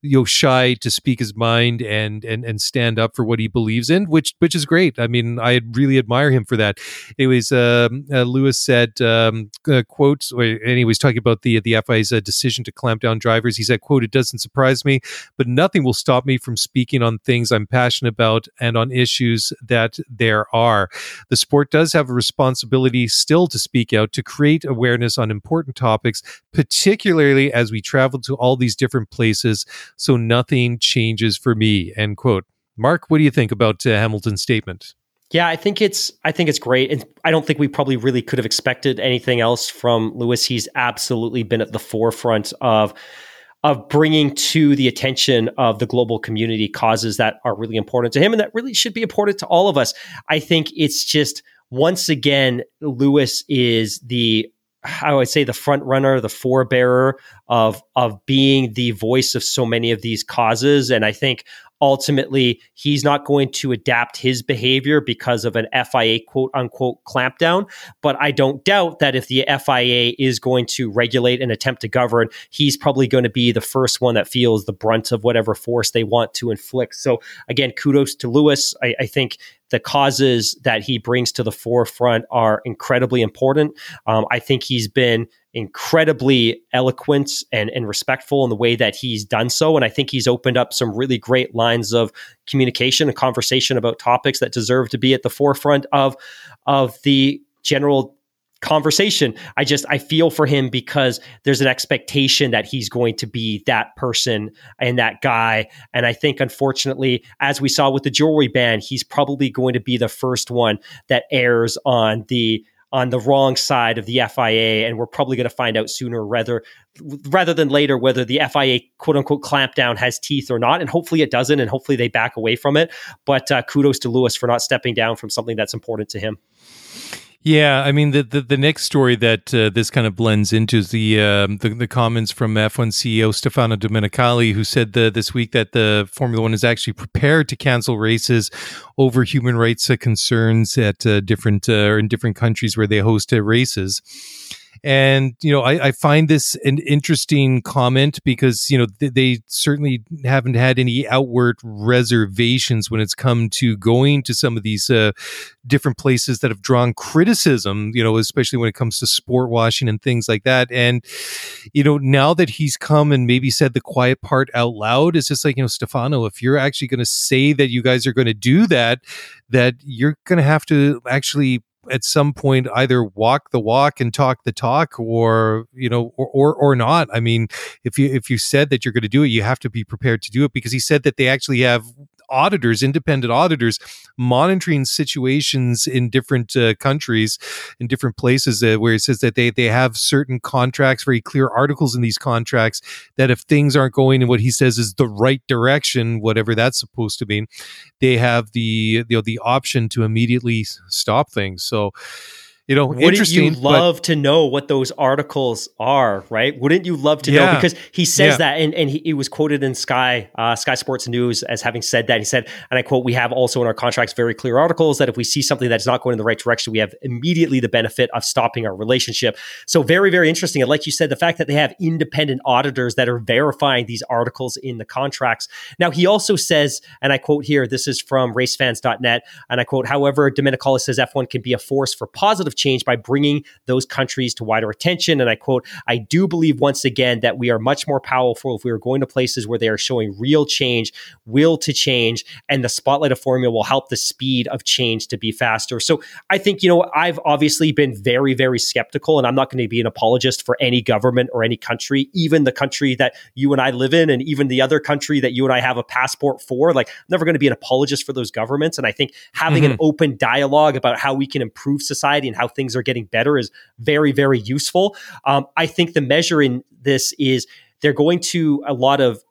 [SPEAKER 3] you know shy to speak his mind and and and stand up for what he believes in which which is great. I mean i really admire him for that. Anyways um, uh, lewis said um, uh, quote and he was talking about the the fia's uh, decision to clamp down drivers. He said quote it doesn't surprise me but nothing will stop me from speaking on things i'm passionate about and on issues that there are. The sport does have a responsibility still to speak out to create awareness on important topics particularly as we travel to all these different places so nothing changes for me end quote mark what do you think about uh, hamilton's statement
[SPEAKER 2] yeah, I think it's I think it's great, and I don't think we probably really could have expected anything else from Lewis. He's absolutely been at the forefront of of bringing to the attention of the global community causes that are really important to him and that really should be important to all of us. I think it's just once again, Lewis is the how I say the front runner, the forebearer of of being the voice of so many of these causes. And I think ultimately he's not going to adapt his behavior because of an FIA quote unquote clampdown. But I don't doubt that if the FIA is going to regulate and attempt to govern, he's probably going to be the first one that feels the brunt of whatever force they want to inflict. So again, kudos to Lewis. I, I think the causes that he brings to the forefront are incredibly important. Um, I think he's been incredibly eloquent and, and respectful in the way that he's done so. And I think he's opened up some really great lines of communication and conversation about topics that deserve to be at the forefront of, of the general conversation. I just I feel for him because there's an expectation that he's going to be that person and that guy. And I think unfortunately, as we saw with the jewelry ban, he's probably going to be the first one that airs on the on the wrong side of the FIA, and we're probably going to find out sooner rather rather than later whether the FIA quote unquote clampdown has teeth or not. And hopefully it doesn't, and hopefully they back away from it. But uh, kudos to Lewis for not stepping down from something that's important to him.
[SPEAKER 3] Yeah, I mean the the, the next story that uh, this kind of blends into is the, um, the, the comments from F1 CEO Stefano Domenicali, who said the, this week that the Formula One is actually prepared to cancel races over human rights uh, concerns at uh, different uh, or in different countries where they host uh, races. And, you know, I, I find this an interesting comment because, you know, th- they certainly haven't had any outward reservations when it's come to going to some of these uh, different places that have drawn criticism, you know, especially when it comes to sport washing and things like that. And, you know, now that he's come and maybe said the quiet part out loud, it's just like, you know, Stefano, if you're actually going to say that you guys are going to do that, that you're going to have to actually at some point either walk the walk and talk the talk or you know or or, or not. I mean if you if you said that you're going to do it you have to be prepared to do it because he said that they actually have auditors, independent auditors, monitoring situations in different uh, countries, in different places, uh, where it says that they they have certain contracts, very clear articles in these contracts that if things aren't going in what he says is the right direction, whatever that's supposed to mean, they have the you know the option to immediately stop things. So you know,
[SPEAKER 2] wouldn't interesting. You love but, to know what those articles are, right? Wouldn't you love to yeah, know? Because he says yeah. that, and, and he, he, was quoted in Sky uh, Sky Sports News as having said that. He said, and I quote: "We have also in our contracts very clear articles that if we see something that's not going in the right direction, we have immediately the benefit of stopping our relationship." So very, very interesting. And like you said, the fact that they have independent auditors that are verifying these articles in the contracts. Now he also says, and I quote here: "This is from RaceFans.net," and I quote: "However, Domenicali says F1 can be a force for positive." Change by bringing those countries to wider attention. And I quote, I do believe once again that we are much more powerful if we are going to places where they are showing real change, will to change, and the spotlight of formula will help the speed of change to be faster. So I think, you know, I've obviously been very, very skeptical, and I'm not going to be an apologist for any government or any country, even the country that you and I live in, and even the other country that you and I have a passport for. Like, I'm never going to be an apologist for those governments. And I think having mm-hmm. an open dialogue about how we can improve society and how things are getting better is very, very useful. Um, I think the measure in this is they're going to a lot of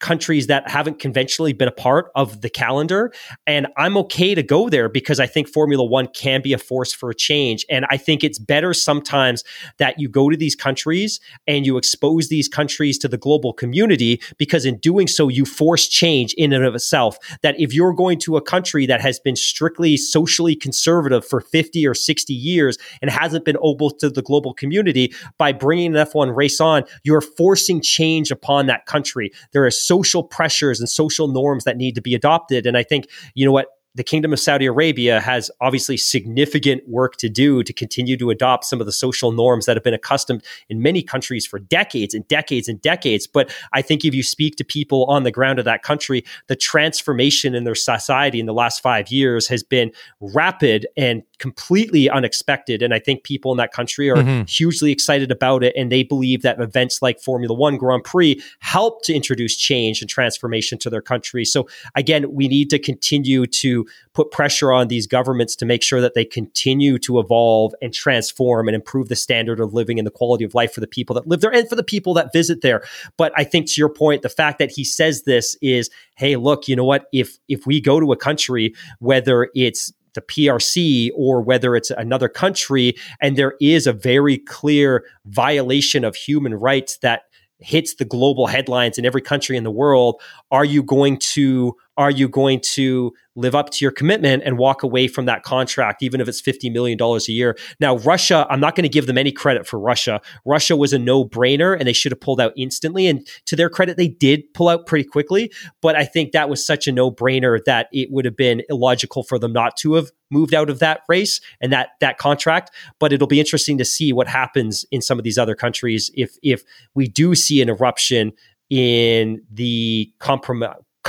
[SPEAKER 2] countries that haven't conventionally been a part of the calendar. And I'm okay to go there because I think Formula One can be a force for a change. And I think it's better sometimes that you go to these countries and you expose these countries to the global community because in doing so, you force change in and of itself. That if you're going to a country that has been strictly socially conservative for 50 or 60 years and hasn't been open to the global community, by bringing an F1 race on, you're forcing change upon that country. There is social pressures and social norms that need to be adopted. And I think, you know what, the Kingdom of Saudi Arabia has obviously significant work to do to continue to adopt some of the social norms that have been accustomed in many countries for decades and decades and decades. But I think if you speak to people on the ground of that country, the transformation in their society in the last five years has been rapid and completely unexpected. And I think people in that country are mm-hmm. hugely excited about it. And they believe that events like Formula One Grand Prix help to introduce change and transformation to their country. So again, we need to continue to put pressure on these governments to make sure that they continue to evolve and transform and improve the standard of living and the quality of life for the people that live there and for the people that visit there. But I think to your point, the fact that he says this is, hey, look, you know what? If if we go to a country, whether it's the PRC or whether it's another country, and there is a very clear violation of human rights that hits the global headlines in every country in the world, are you going to are you going to live up to your commitment and walk away from that contract, even if it's $50 million a year? Now, Russia, I'm not going to give them any credit for Russia. Russia was a no brainer and they should have pulled out instantly. And to their credit, they did pull out pretty quickly. But I think that was such a no brainer that it would have been illogical for them not to have moved out of that race and that that contract. But it'll be interesting to see what happens in some of these other countries if if we do see an eruption in the compromise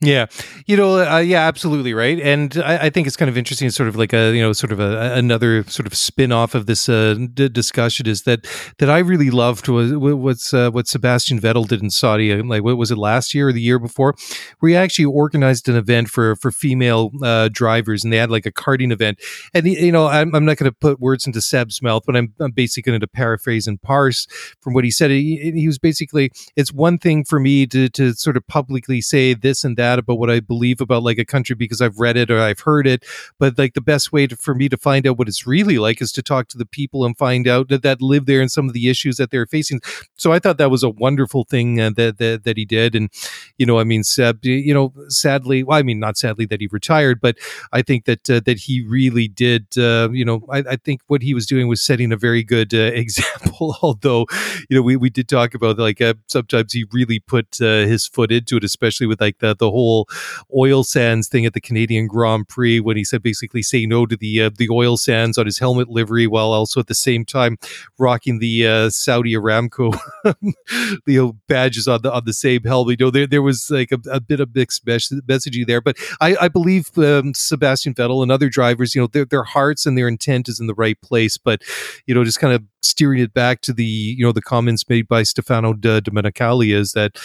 [SPEAKER 3] Yeah, you know, uh, yeah, absolutely right, and I, I, think it's kind of interesting, sort of like a you know, sort of a, another sort of spin off of this uh, d- discussion is that that I really loved was what's uh, what Sebastian Vettel did in Saudi, uh, like what was it last year or the year before, where he actually organized an event for for female uh, drivers, and they had like a karting event, and you know, I'm, I'm not going to put words into Seb's mouth, but I'm, I'm basically going to paraphrase and parse from what he said. He, he was basically, it's one thing for me to to sort of publicly say this and that about what I believe about like a country because I've read it or I've heard it. But like the best way to, for me to find out what it's really like is to talk to the people and find out that, that live there and some of the issues that they're facing. So I thought that was a wonderful thing uh, that, that, that he did. And, you know, I mean, Seb, you know, sadly, well, I mean, not sadly that he retired, but I think that, uh, that he really did, uh, you know, I, I, think what he was doing was setting a very good uh, example. Although, you know, we, we did talk about like uh, sometimes he really put uh, his foot into it, especially with like the, the whole whole oil sands thing at the Canadian Grand Prix when he said basically say no to the uh, the oil sands on his helmet livery while also at the same time rocking the uh, Saudi Aramco know, badges on the on the same helmet. You know, there there was like a, a bit of mixed mes- messaging there, but I, I believe um, Sebastian Vettel and other drivers, you know, their their hearts and their intent is in the right place, but you know, just kind of steering it back to the you know the comments made by Stefano Domenicali is that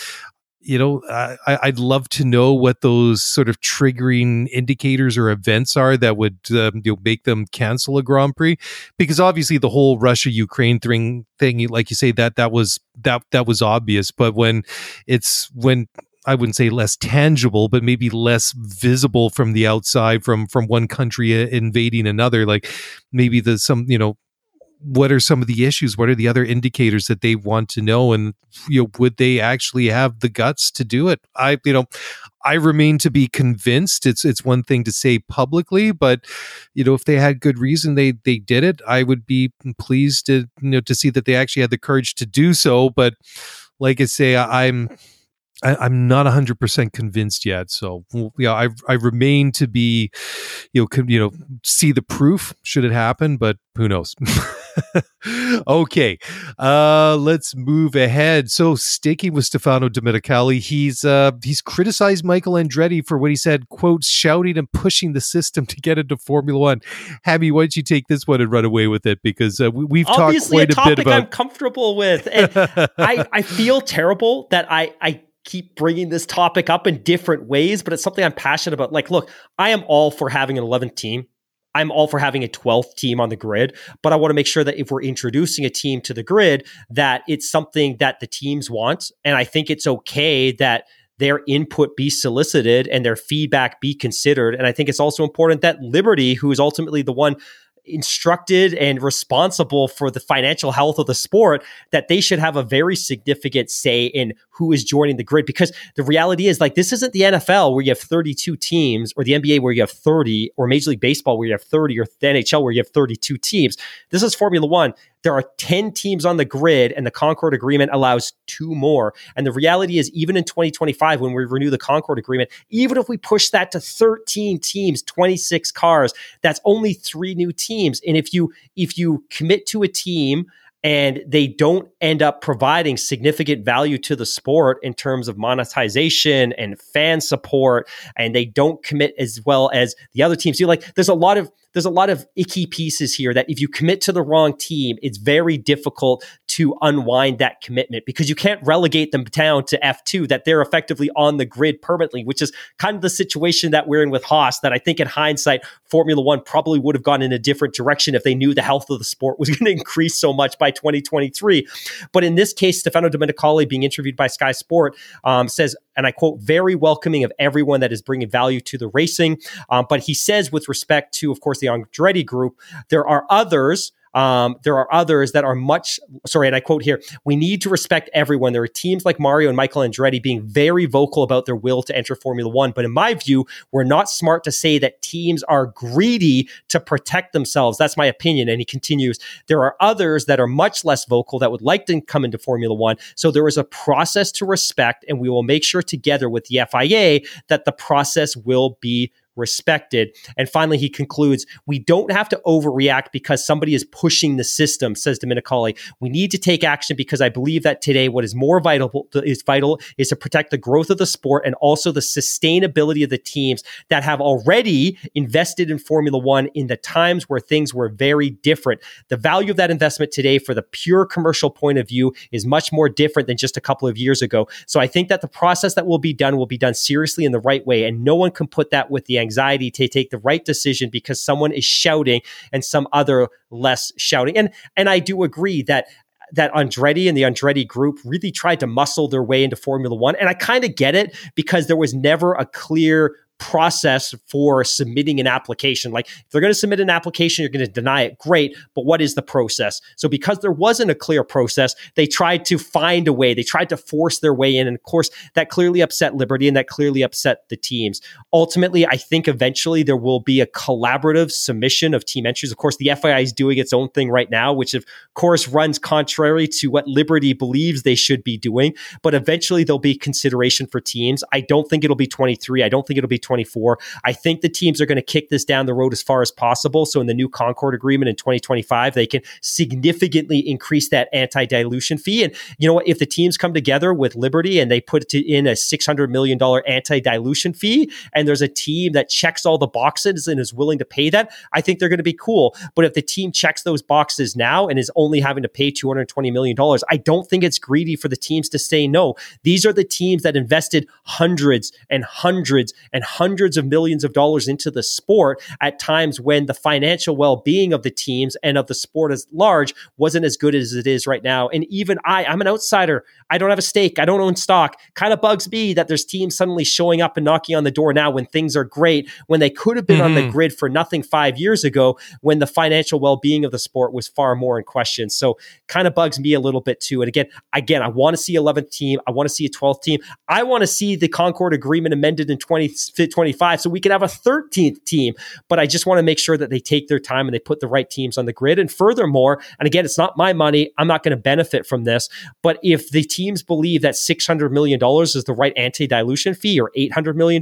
[SPEAKER 3] you know, I, I'd love to know what those sort of triggering indicators or events are that would um, you know, make them cancel a Grand Prix, because obviously the whole Russia Ukraine thing thing, like you say, that that was that that was obvious. But when it's when I wouldn't say less tangible, but maybe less visible from the outside, from from one country invading another. Like maybe the some you know what are some of the issues? What are the other indicators that they want to know? And you know, would they actually have the guts to do it? I, you know, I remain to be convinced. It's it's one thing to say publicly, but you know, if they had good reason they they did it, I would be pleased to you know to see that they actually had the courage to do so. But like I say, I'm I, am not 100% convinced yet. So, yeah, I, I remain to be, you know, you know, see the proof should it happen, but who knows? okay, uh, let's move ahead. So, sticking with Stefano Domenicali, he's uh, he's criticized Michael Andretti for what he said, quote, shouting and pushing the system to get into Formula One. Hammy, why don't you take this one and run away with it? Because uh, we, have talked quite a, a bit about.
[SPEAKER 2] I'm comfortable with, and I I feel terrible that I I keep bringing this topic up in different ways, but it's something I'm passionate about. Like, look, I am all for having an 11th team. I'm all for having a 12th team on the grid, but I want to make sure that if we're introducing a team to the grid, that it's something that the teams want. And I think it's okay that their input be solicited and their feedback be considered. And I think it's also important that Liberty, who is ultimately the one instructed and responsible for the financial health of the sport that they should have a very significant say in who is joining the grid because the reality is like this isn't the NFL where you have 32 teams or the NBA where you have 30 or Major League Baseball where you have 30 or the NHL where you have 32 teams. This is Formula 1 there are 10 teams on the grid, and the Concord Agreement allows two more. And the reality is, even in 2025, when we renew the Concord Agreement, even if we push that to 13 teams, 26 cars, that's only three new teams. And if you if you commit to a team and they don't end up providing significant value to the sport in terms of monetization and fan support and they don't commit as well as the other teams do like there's a lot of there's a lot of icky pieces here that if you commit to the wrong team, it's very difficult to unwind that commitment because you can't relegate them down to F2, that they're effectively on the grid permanently, which is kind of the situation that we're in with Haas. That I think in hindsight, Formula One probably would have gone in a different direction if they knew the health of the sport was going to increase so much by 2023. But in this case, Stefano Domenicali, being interviewed by Sky Sport, um, says, and I quote, very welcoming of everyone that is bringing value to the racing. Um, but he says, with respect to, of course, the Andretti group, there are others um, there are others that are much, sorry, and I quote here, we need to respect everyone. There are teams like Mario and Michael Andretti being very vocal about their will to enter Formula One. But in my view, we're not smart to say that teams are greedy to protect themselves. That's my opinion. And he continues, there are others that are much less vocal that would like to come into Formula One. So there is a process to respect, and we will make sure together with the FIA that the process will be respected. And finally, he concludes, we don't have to overreact because somebody is pushing the system, says Domenicali. We need to take action because I believe that today what is more vital is vital is to protect the growth of the sport and also the sustainability of the teams that have already invested in Formula One in the times where things were very different. The value of that investment today for the pure commercial point of view is much more different than just a couple of years ago. So I think that the process that will be done will be done seriously in the right way. And no one can put that with the anxiety to take the right decision because someone is shouting and some other less shouting. And and I do agree that that Andretti and the Andretti group really tried to muscle their way into Formula One. And I kind of get it because there was never a clear process for submitting an application. Like if they're going to submit an application, you're going to deny it. Great. But what is the process? So because there wasn't a clear process, they tried to find a way. They tried to force their way in. And of course, that clearly upset Liberty and that clearly upset the teams. Ultimately, I think eventually there will be a collaborative submission of team entries. Of course, the FIA is doing its own thing right now, which of course runs contrary to what Liberty believes they should be doing. But eventually there'll be consideration for teams. I don't think it'll be 23. I don't think it'll be 2024. I think the teams are going to kick this down the road as far as possible. So in the new Concord agreement in 2025, they can significantly increase that anti dilution fee. And you know what? If the teams come together with Liberty and they put in a $600 million anti dilution fee, and there's a team that checks all the boxes and is willing to pay that, I think they're going to be cool. But if the team checks those boxes now and is only having to pay $220 million, I don't think it's greedy for the teams to say no. These are the teams that invested hundreds and hundreds and hundreds of millions of dollars into the sport at times when the financial well-being of the teams and of the sport as large wasn't as good as it is right now. And even I, I'm an outsider. I don't have a stake. I don't own stock. Kind of bugs me that there's teams suddenly showing up and knocking on the door now when things are great, when they could have been mm-hmm. on the mm-hmm. grid for nothing five years ago, when the financial well-being of the sport was far more in question. So kind of bugs me a little bit too. And again, again, I want to see 11th team. I want to see a 12th team. I want to see the Concord Agreement amended in 2015 to 25 so we can have a 13th team. But I just want to make sure that they take their time and they put the right teams on the grid. And furthermore, and again, it's not my money. I'm not going to benefit from this. But if the teams believe that $600 million is the right anti dilution fee or $800 million,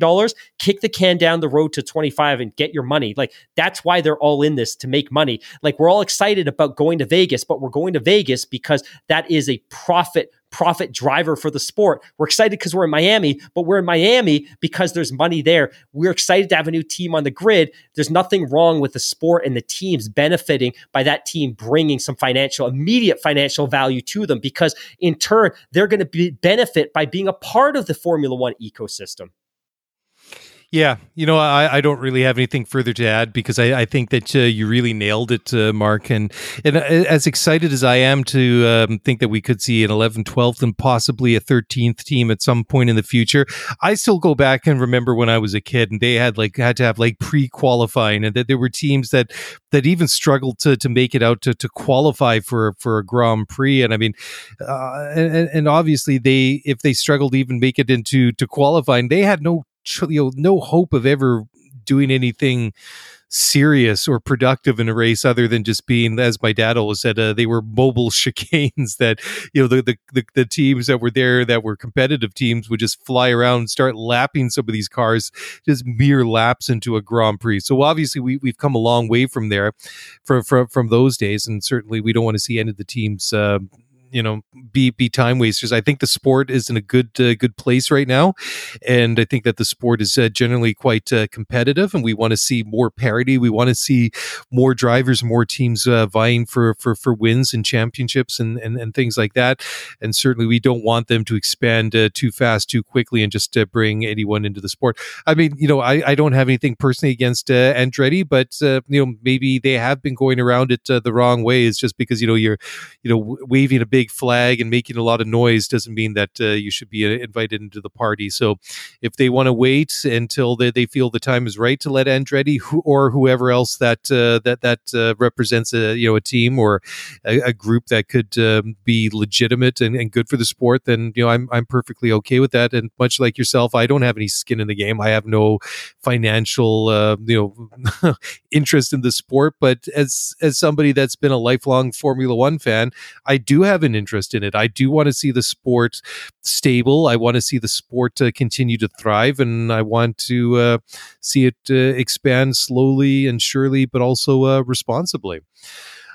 [SPEAKER 2] kick the can down the road to 25 and get your money. Like that's why they're all in this to make money. Like we're all excited about going to Vegas, but we're going to Vegas because that is a profit profit driver for the sport. We're excited because we're in Miami, but we're in Miami because there's money there. We're excited to have a new team on the grid. There's nothing wrong with the sport and the teams benefiting by that team bringing some financial, immediate financial value to them because in turn, they're going to be benefit by being a part of the Formula One ecosystem.
[SPEAKER 3] Yeah, you know, I, I don't really have anything further to add because I, I think that uh, you really nailed it, uh, Mark. And, and uh, as excited as I am to um, think that we could see an 11th, 12th, and possibly a 13th team at some point in the future, I still go back and remember when I was a kid and they had like had to have like pre qualifying and that there were teams that that even struggled to to make it out to to qualify for for a Grand Prix. And I mean, uh, and, and obviously they if they struggled to even make it into to qualifying, they had no you know no hope of ever doing anything serious or productive in a race other than just being as my dad always said uh, they were mobile chicanes that you know the, the, the the teams that were there that were competitive teams would just fly around and start lapping some of these cars just mere laps into a grand prix. So obviously we, we've come a long way from there from from, from those days and certainly we don't want to see any of the teams uh, you know be be time wasters. I think the sport is in a good uh, good place right now, and I think that the sport is uh, generally quite uh, competitive, and we want to see more parity. We want to see more drivers, more teams uh, vying for for for wins and championships and, and and things like that. And certainly, we don't want them to expand uh, too fast, too quickly, and just uh, bring anyone into the sport. I mean, you know, I, I don't have anything personally against Andretti, but you know, maybe they have been going around it the wrong way. Is just because you know you're you know waving a big big flag and making a lot of noise doesn't mean that uh, you should be uh, invited into the party. So if they want to wait until they, they feel the time is right to let Andretti or whoever else that uh, that that uh, represents a you know a team or a, a group that could um, be legitimate and, and good for the sport, then you know I'm I'm perfectly okay with that. And much like yourself, I don't have any skin in the game. I have no financial uh, you know interest in the sport, but as as somebody that's been a lifelong Formula One fan, I do have an an interest in it. I do want to see the sport stable. I want to see the sport uh, continue to thrive, and I want to uh, see it uh, expand slowly and surely, but also uh, responsibly.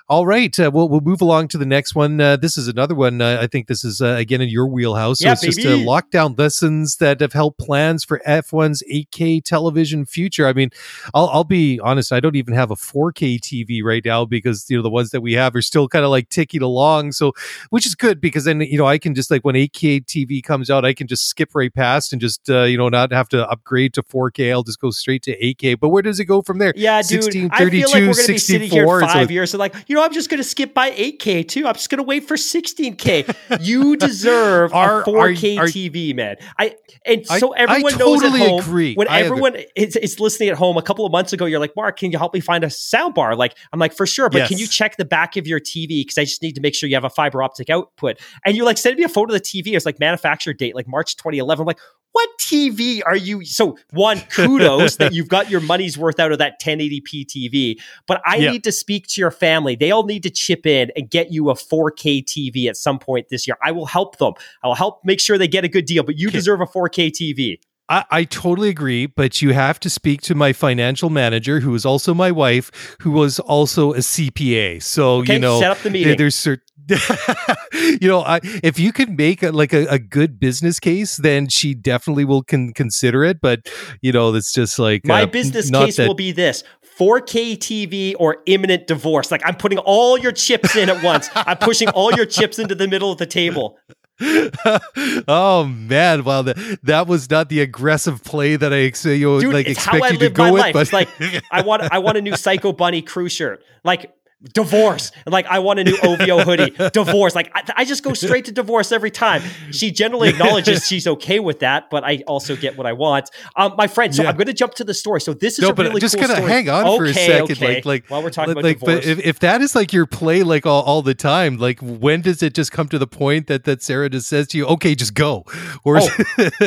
[SPEAKER 3] All right, uh, we'll we'll move along to the next one. Uh, this is another one. Uh, I think this is uh, again in your wheelhouse. So
[SPEAKER 2] yeah,
[SPEAKER 3] it's
[SPEAKER 2] baby.
[SPEAKER 3] just uh, lockdown lessons that have helped plans for F1's 8K television future. I mean, I'll I'll be honest. I don't even have a 4K TV right now because you know the ones that we have are still kind of like ticking along. So, which is good because then you know I can just like when 8K TV comes out, I can just skip right past and just uh, you know not have to upgrade to 4K. I'll just go straight to 8K. But where does it go from there?
[SPEAKER 2] Yeah, dude.
[SPEAKER 3] 16,
[SPEAKER 2] I feel like we're going to be sitting here
[SPEAKER 3] 64.
[SPEAKER 2] in
[SPEAKER 3] It's
[SPEAKER 2] five
[SPEAKER 3] like-
[SPEAKER 2] years and like, you know, I'm just going to skip by 8K too. I'm just going to wait for 16K. You deserve a 4K
[SPEAKER 3] are-
[SPEAKER 2] TV, man. I and
[SPEAKER 3] I-
[SPEAKER 2] so
[SPEAKER 3] I
[SPEAKER 2] everyone knows at home
[SPEAKER 3] agree.
[SPEAKER 2] when
[SPEAKER 3] I
[SPEAKER 2] everyone is, is listening at home. A couple of months ago, you're like, Mark, can you help me find a sound bar? Like, I'm like, for sure, but can you check the back of your TV because I just need to make sure you have a fiber optic output. And you like send me a photo of the TV. It's like manufacturer date, like March 2011. I'm like, what TV are you? So one, kudos that you've got your money's worth out of that 1080p TV. But I
[SPEAKER 3] Yep.
[SPEAKER 2] need to speak to your family. They all need to chip in and get you a 4K TV at some point this year. I will help them. I will help make sure they get a good deal. But you deserve a 4K TV.
[SPEAKER 3] I, I totally agree, but you have to speak to my financial manager, who is also my wife, who was also a CPA. So
[SPEAKER 2] Okay,
[SPEAKER 3] you know,
[SPEAKER 2] set up the meeting.
[SPEAKER 3] There's certain, you know, I, if you can make a, like a, a good business case, then she definitely will con- consider it. But you know, it's just like
[SPEAKER 2] My
[SPEAKER 3] uh,
[SPEAKER 2] business case
[SPEAKER 3] that-
[SPEAKER 2] will be this 4K TV or imminent divorce. Like I'm putting all your chips in at once. I'm pushing all your chips into the middle of the table.
[SPEAKER 3] oh man, well that that was not the aggressive play that I you know,
[SPEAKER 2] Dude,
[SPEAKER 3] like
[SPEAKER 2] it's how
[SPEAKER 3] expect
[SPEAKER 2] I
[SPEAKER 3] you to go with.
[SPEAKER 2] life.
[SPEAKER 3] But
[SPEAKER 2] It's like I want I want a new Psycho Bunny crew shirt. Like divorce. Like, I want a new OVO hoodie. divorce. Like, I, I, just go straight to divorce every time. She generally acknowledges she's okay with that, but I also get what I want. Um, my friend, so yeah. I'm going to jump to the story. So this is
[SPEAKER 3] no,
[SPEAKER 2] a really
[SPEAKER 3] just
[SPEAKER 2] cool
[SPEAKER 3] kind
[SPEAKER 2] of
[SPEAKER 3] hang on
[SPEAKER 2] okay,
[SPEAKER 3] for a second.
[SPEAKER 2] Okay.
[SPEAKER 3] Like, like
[SPEAKER 2] while we're talking
[SPEAKER 3] like,
[SPEAKER 2] about divorce.
[SPEAKER 3] But if, if that is like your play, like all, all the time, like when does it just come to the point that that Sarah just says to you, "Okay, just go,"
[SPEAKER 2] or oh,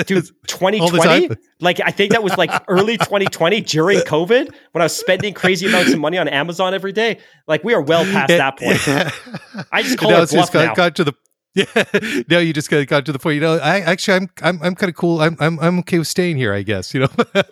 [SPEAKER 2] dude, 2020? Like I think that was like early 2020 during COVID when I was spending crazy amounts of money on Amazon every day. Like we are well past that point. I just call it bluff now.
[SPEAKER 3] Got to the yeah. No, you just got, got to the point. You know, I actually, I'm, I'm, I'm kind of cool. I'm, I'm, I'm okay with staying here. I guess. You know.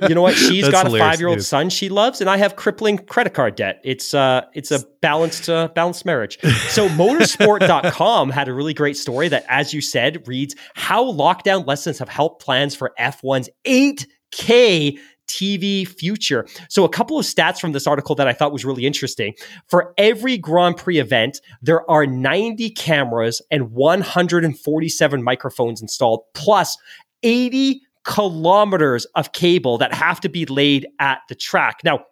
[SPEAKER 2] you know what? She's got a five year old son she loves, and I have crippling credit card debt. It's, uh, it's a balanced, uh, balanced marriage. So, Motorsport.com had a really great story that, as you said, reads how lockdown lessons have helped plans for F1's eight K TV future. So, a couple of stats from this article that I thought was really interesting. For every Grand Prix event, there are 90 cameras and 147 microphones installed, plus 80 kilometers of cable that have to be laid at the track. Now,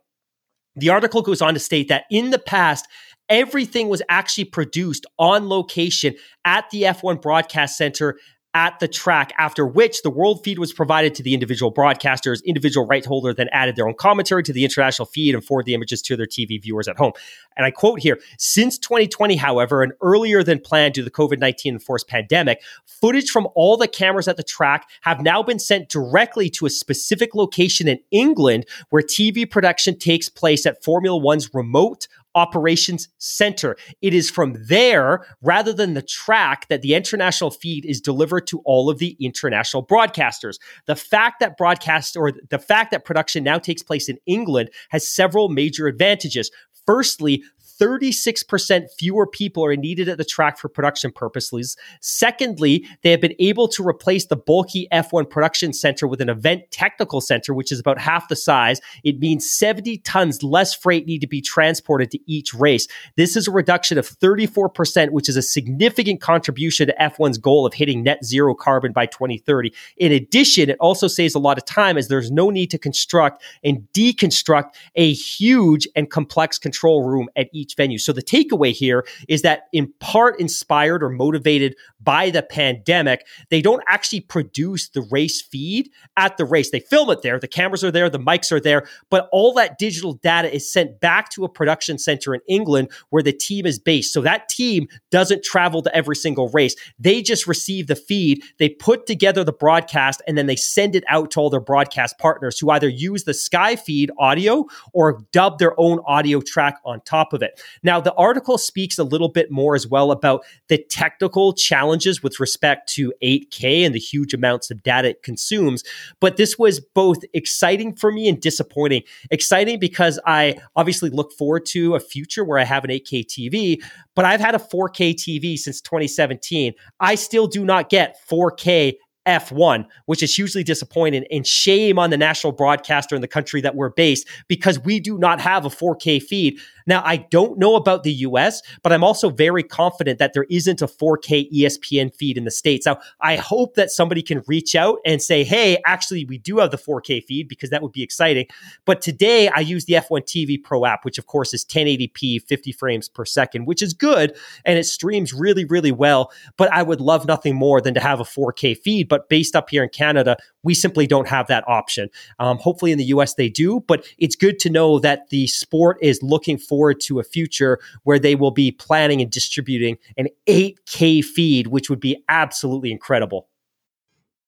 [SPEAKER 2] the article goes on to state that in the past, everything was actually produced on location at the F1 Broadcast Center at the track, after which the world feed was provided to the individual broadcasters. Individual right holder then added their own commentary to the international feed and forwarded the images to their TV viewers at home. And I quote here Since 2020, however, and earlier than planned due to the COVID 19 enforced pandemic, footage from all the cameras at the track have now been sent directly to a specific location in England where TV production takes place at Formula One's remote operations center. It is from there, rather than the track, that the international feed is delivered to all of the international broadcasters. The fact that broadcast or the fact that production now takes place in England has several major advantages. Firstly, 36% fewer people are needed at the track for production purposes. Secondly, they have been able to replace the bulky F1 production center with an event technical center, which is about half the size. It means 70 tons less freight need to be transported to each race. This is a reduction of 34%, which is a significant contribution to F1's goal of hitting net zero carbon by 2030. In addition, it also saves a lot of time as there's no need to construct and deconstruct a huge and complex control room at each each venue. So the takeaway here is that in part inspired or motivated by the pandemic, they don't actually produce the race feed at the race. They film it there. The cameras are there, the mics are there, but all that digital data is sent back to a production center in England where the team is based. So that team doesn't travel to every single race. They just receive the feed, they put together the broadcast, and then they send it out to all their broadcast partners who either use the Sky feed audio or dub their own audio track on top of it. Now, the article speaks a little bit more as well about the technical challenges with respect to 8K and the huge amounts of data it consumes. But this was both exciting for me and disappointing. Exciting because I obviously look forward to a future where I have an 8K TV, but I've had a 4K TV since 2017. I still do not get 4K F1, which is hugely disappointing. And shame on the national broadcaster in the country that we're based because we do not have a 4K feed. Now, I don't know about the US, but I'm also very confident that there isn't a 4K ESPN feed in the States. Now, I hope that somebody can reach out and say, hey, actually, we do have the 4K feed because that would be exciting. But today I use the F1 TV Pro app, which of course is 1080p, 50 frames per second, which is good. And it streams really, really well. But I would love nothing more than to have a 4K feed. But based up here in Canada, we simply don't have that option. Um, hopefully in the US they do, but it's good to know that the sport is looking forward to a future where they will be planning and distributing an 8K feed, which would be absolutely incredible.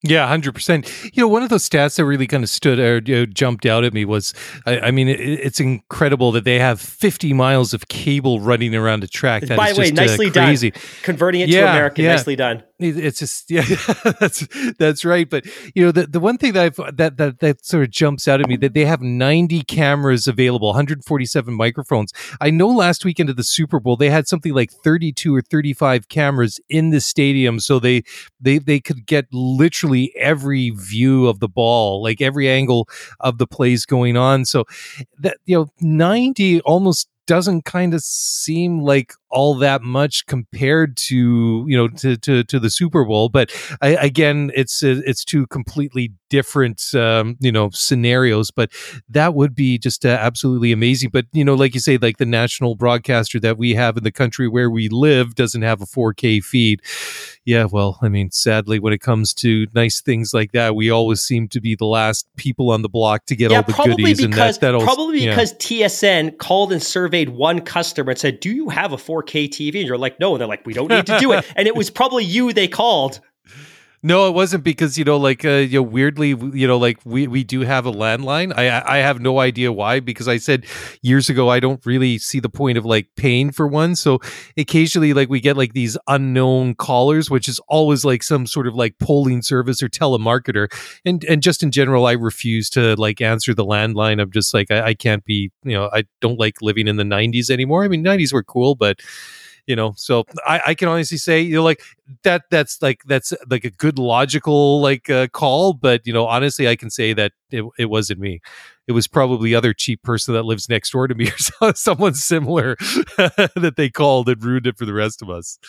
[SPEAKER 3] Yeah, hundred percent. You know, one of those stats that really kind of stood or you know, jumped out at me was, I, I mean, it, it's incredible that they have fifty miles of cable running around the track. That
[SPEAKER 2] By the way,
[SPEAKER 3] just,
[SPEAKER 2] nicely
[SPEAKER 3] uh,
[SPEAKER 2] done. Converting it
[SPEAKER 3] yeah,
[SPEAKER 2] to American,
[SPEAKER 3] yeah.
[SPEAKER 2] nicely done.
[SPEAKER 3] It's just yeah, that's that's right. But you know, the, the one thing that I've that that that sort of jumps out at me that they have ninety cameras available, one hundred forty seven microphones. I know last weekend of the Super Bowl they had something like thirty two or thirty five cameras in the stadium, so they they they could get literally every view of the ball, like every angle of the plays going on. So that you know, ninety almost doesn't kind of seem like all that much compared to you know to to, to the Super Bowl. But I, again, it's it's two completely different um, you know scenarios. But that would be just uh, absolutely amazing. But you know, like you say, like the national broadcaster that we have in the country where we live doesn't have a 4K feed. Yeah, well, I mean, sadly, when it comes to nice things like that, we always seem to be the last people on the block to get
[SPEAKER 2] yeah,
[SPEAKER 3] all the
[SPEAKER 2] probably
[SPEAKER 3] goodies.
[SPEAKER 2] Because,
[SPEAKER 3] and that,
[SPEAKER 2] probably
[SPEAKER 3] yeah.
[SPEAKER 2] because TSN called and surveyed one customer and said, "Do you have a 4K TV?" And you're like, "No." And they're like, "We don't need to do it." and it was probably you they called.
[SPEAKER 3] No, it wasn't because you know, like uh, you know, weirdly, you know, like we we do have a landline. I I have no idea why because I said years ago I don't really see the point of like paying for one. So occasionally, like we get like these unknown callers, which is always like some sort of like polling service or telemarketer. And and just in general, I refuse to like answer the landline. I'm just like I, I can't be, you know, I don't like living in the '90s anymore. I mean, '90s were cool, but you know so I, I can honestly say you know like that that's like that's like a good logical like uh, call but you know honestly i can say that it, it wasn't me. It was probably other cheap person that lives next door to me or someone similar that they called and ruined it for the rest of us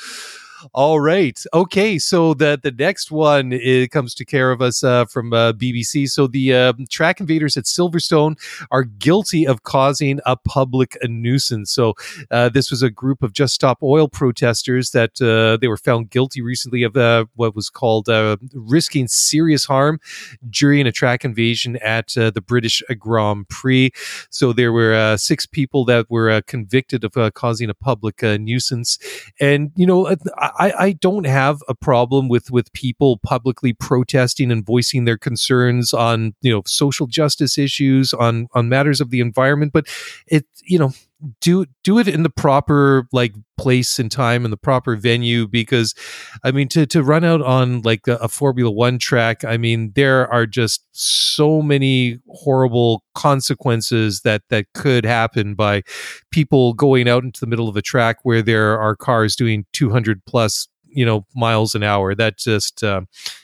[SPEAKER 3] all right. Okay. So the the next one it comes to care of us uh, from uh, BBC. So the uh, track invaders at Silverstone are guilty of causing a public nuisance. So uh, this was a group of Just Stop Oil protesters that uh, they were found guilty recently of uh, what was called risking serious harm during a track invasion at the British Grand Prix. So there were six people that were convicted of causing a public nuisance, and you know. I, I don't have a problem with with people publicly protesting and voicing their concerns on you know social justice issues on on matters of the environment, but it you know do do it in the proper like place and time and the proper venue because i mean to to run out on like a, a, formula 1 track i mean there are just so many horrible consequences that that could happen by people going out into the middle of a track where there are cars doing 200 plus you know miles an hour. That just uh,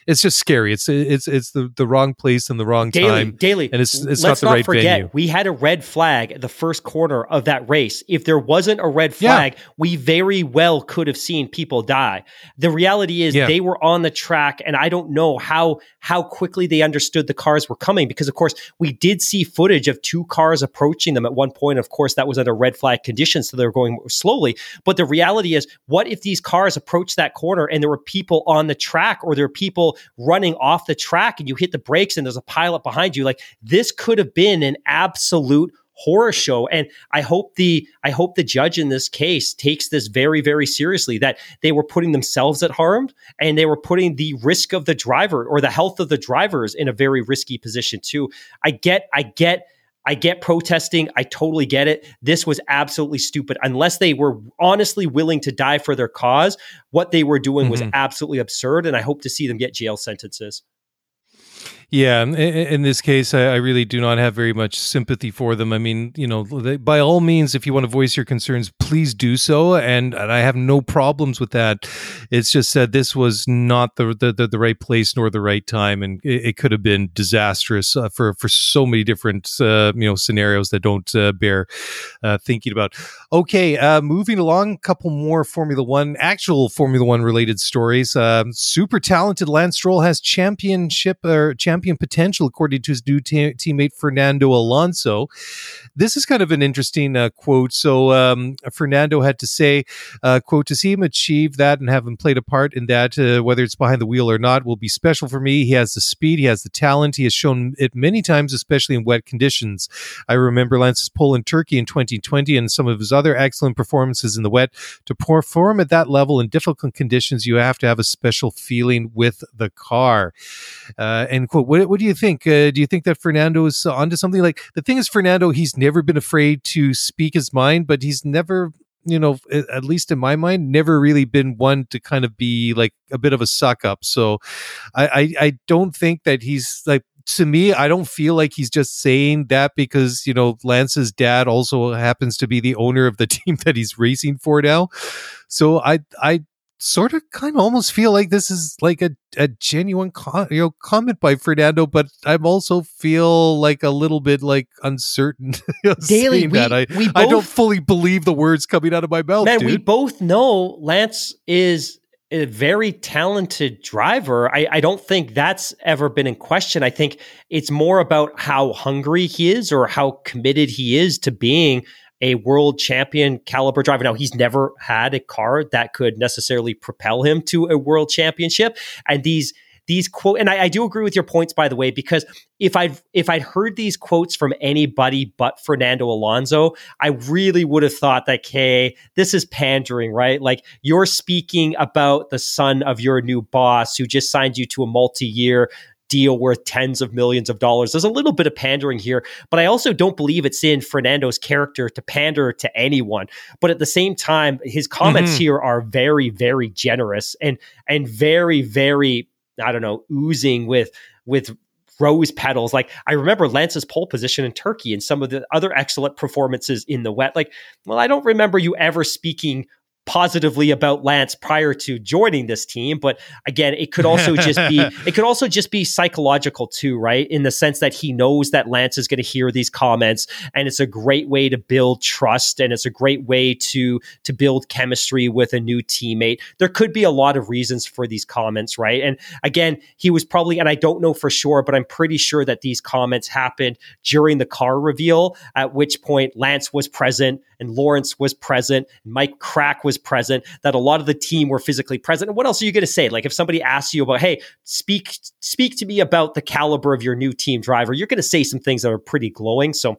[SPEAKER 3] it's just scary. It's it's it's the, the wrong place and the wrong
[SPEAKER 2] daily,
[SPEAKER 3] time
[SPEAKER 2] daily.
[SPEAKER 3] and it's it's
[SPEAKER 2] Let's
[SPEAKER 3] not the
[SPEAKER 2] not
[SPEAKER 3] right
[SPEAKER 2] forget,
[SPEAKER 3] venue.
[SPEAKER 2] we had a red flag at the first corner of that race. If there wasn't a red flag yeah. we very well could have seen people die. The reality is yeah. they were on the track and i don't know how how quickly they understood the cars were coming because of course we did see footage of two cars approaching them at one point. Of course that was under red flag conditions so they were going slowly. But the reality is what if these cars approach that corner and there were people on the track or there were people running off the track and you hit the brakes and there's a pilot behind you. Like this could have been an absolute horror show. And i hope the i hope the judge in this case takes this very very seriously that they were putting themselves at harm and they were putting the risk of the driver or the health of the drivers in a very risky position too. I get i get I get protesting. I totally get it. This was absolutely stupid. Unless they were honestly willing to die for their cause, what they were doing mm-hmm. was absolutely absurd. And I hope to see them get jail sentences.
[SPEAKER 3] Yeah, in, this case, I, really do not have very much sympathy for them. I mean, you know, by all means, if you want to voice your concerns, please do so, and, I have no problems with that. It's just that this was not the the, the, right place nor the right time, and it, it could have been disastrous uh, for for so many different uh, you know scenarios that don't uh, bear uh, thinking about. Okay, uh, moving along, a couple more Formula One, actual Formula One related stories. Um, super talented Lance Stroll has championship or champion champion potential, according to his new teammate Fernando Alonso. This is kind of an interesting uh, quote. So um, Fernando had to say, uh, "quote To see him achieve that and have him played a part in that, uh, whether it's behind the wheel or not, will be special for me. He has the speed, he has the talent, he has shown it many times, especially in wet conditions. I remember Lance's pole in Turkey in 2020 and some of his other excellent performances in the wet. To perform at that level in difficult conditions, you have to have a special feeling with the car." Uh, and quote what, what do you think? Uh, do you think that Fernando is onto something? Like the thing is, Fernando, he's never been afraid to speak his mind, but he's never, you know, at least in my mind, never really been one to kind of be like a bit of a suck up. So I, I, I don't think that he's like to me, I don't feel like he's just saying that because, you know, Lance's dad also happens to be the owner of the team that he's racing for now. So I I sort of kind of almost feel like this is like a, a genuine co- you know comment by Fernando, but I also feel like a little bit like uncertain. you know,
[SPEAKER 2] Daily, we-
[SPEAKER 3] that. I,
[SPEAKER 2] we
[SPEAKER 3] I don't fully believe the words coming out of my mouth,
[SPEAKER 2] Man,
[SPEAKER 3] dude.
[SPEAKER 2] we both know Lance is a very talented driver. I, I don't think that's ever been in question. I think it's more about how hungry he is or how committed he is to being a world champion caliber driver. Now, he's never had a car that could necessarily propel him to a world championship. And these these quote and I, I do agree with your points by the way because if i if i'd heard these quotes from anybody but fernando alonso i really would have thought that okay this is pandering right like you're speaking about the son of your new boss who just signed you to a multi-year deal worth tens of millions of dollars. There's a little bit of pandering here, but I also don't believe it's in Fernando's character to pander to anyone. But at the same time, his comments
[SPEAKER 6] Mhm.
[SPEAKER 2] here are very, very generous and and very, very, I don't know, oozing with with rose petals. Like I remember Lance's pole position in Turkey and some of the other excellent performances in the wet. Like, well, I don't remember you ever speaking positively about Lance prior to joining this team, but again, it could also just be it could also just be psychological too, right? In the sense that he knows that Lance is going to hear these comments and it's a great way to build trust and it's a great way to to build chemistry with a new teammate. There could be a lot of reasons for these comments, right? And again, he was probably and I don't know for sure, but I'm pretty sure that these comments happened during the car reveal at which point Lance was present and Lawrence was present, and Mike Krack was present, that a lot of the team were physically present. And what else are you going to say? Like if somebody asks you about, hey, speak speak to me about the caliber of your new team driver, you're going to say some things that are pretty glowing. So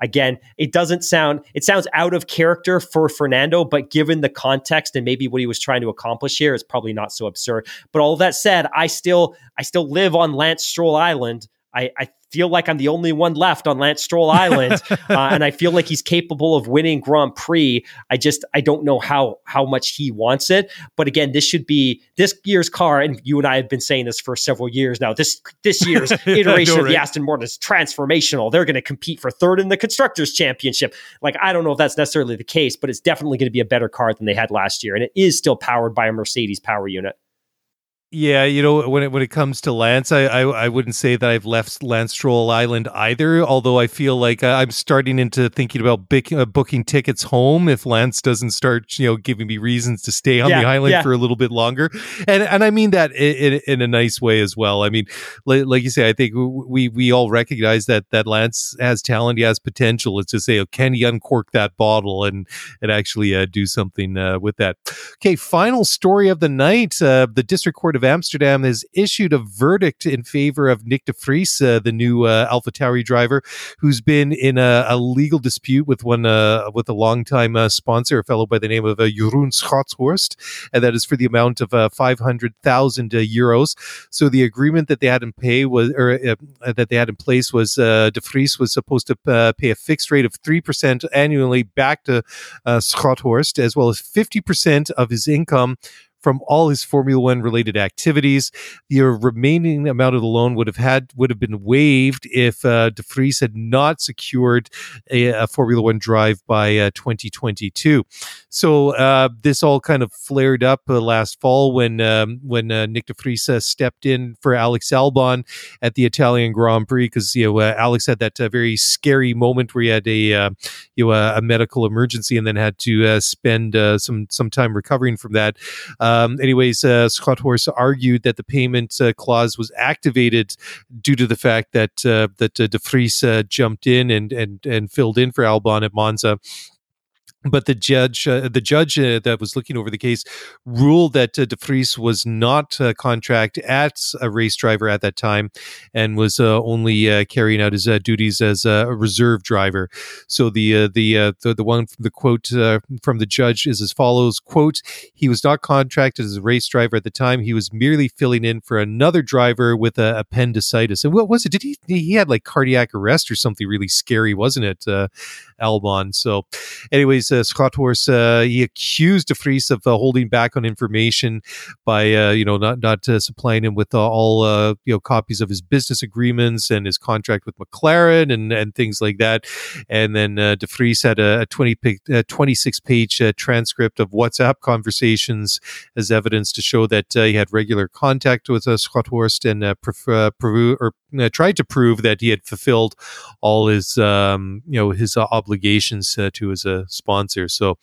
[SPEAKER 2] again, it doesn't sound it sounds out of character for Fernando, but given the context and maybe what he was trying to accomplish here, it's probably not so absurd. But all that said, I still I still live on Lance Stroll Island. I, I feel like I'm the only one left on Lance Stroll Island, uh, and I feel like he's capable of winning Grand Prix. I just I don't know how how much he wants it. But again, this should be this year's car, and you and I have been saying this for several years now. This this year's iteration of the? Aston Martin is transformational. They're going to compete for third in the constructors championship. Like I don't know if that's necessarily the case, but it's definitely going to be a better car than they had last year, and it is still powered by a Mercedes power unit.
[SPEAKER 3] Yeah, you know, when it when it comes to Lance, I, I I wouldn't say that I've left Lance Stroll Island either. Although I feel like I'm starting into thinking about bic- uh, booking tickets home if Lance doesn't start, you know, giving me reasons to stay on
[SPEAKER 2] Yeah,
[SPEAKER 3] the island
[SPEAKER 2] yeah.
[SPEAKER 3] for a little bit longer. And and I mean that in, in, in a nice way as well. I mean, like, like you say, I think we we all recognize that that Lance has talent, he has potential. It's just say, oh, can he uncork that bottle and and actually uh, do something uh, with that? Okay, final story of the night. Uh, the District Court of Amsterdam has issued a verdict in favor of Nick de Vries, uh, the new uh, AlphaTauri driver, who's been in a, a legal dispute with one uh, with a longtime uh, sponsor, a fellow by the name of uh, Jeroen Schothorst, and that is for the amount of uh, five hundred thousand uh, euros. So the agreement that they had in pay was, or uh, that they had in place was, de Vries was supposed to pay a fixed rate of three percent annually back to Schothorst, as well as fifty percent of his income from all his Formula One related activities. The remaining amount of the loan would have had would have been waived if uh, De Vries had not secured a, a Formula One drive by uh, 2022. So uh, this all kind of flared up uh, last fall when um, when uh, Nick De Vries uh, stepped in for Alex Albon at the Italian Grand Prix because you know uh, Alex had that uh, very scary moment where he had a uh, you know a, medical emergency and then had to uh, spend uh, some some time recovering from that. Um, anyways, uh, Schothorst argued that the payment uh, clause was activated due to the fact that uh, that uh, De Vries uh, jumped in and and and filled in for Albon at Monza but the judge, uh, the judge uh, that was looking over the case, ruled that uh, De was not uh, contract at a race driver at that time, and was uh, only uh, carrying out his duties as a reserve driver. So the the, the the one the quote from the judge is as follows: "Quote: He was not contracted as a race driver at the time. He was merely filling in for another driver with a appendicitis. And what was it? Did he he had like cardiac arrest or something really scary, wasn't it, Albon? So, anyways." Uh, Schothorst, uh, he accused De Vries of uh, holding back on information by uh, you know not not supplying him with all you know copies of his business agreements and his contract with McLaren and and things like that. And then uh, De Vries had a, a 20 page, a 26 page transcript of WhatsApp conversations as evidence to show that he had regular contact with uh, Schothorst and uh, pref- uh, provu- or uh, tried to prove that he had fulfilled all his um, you know his uh, obligations uh, to his uh, sponsor. So,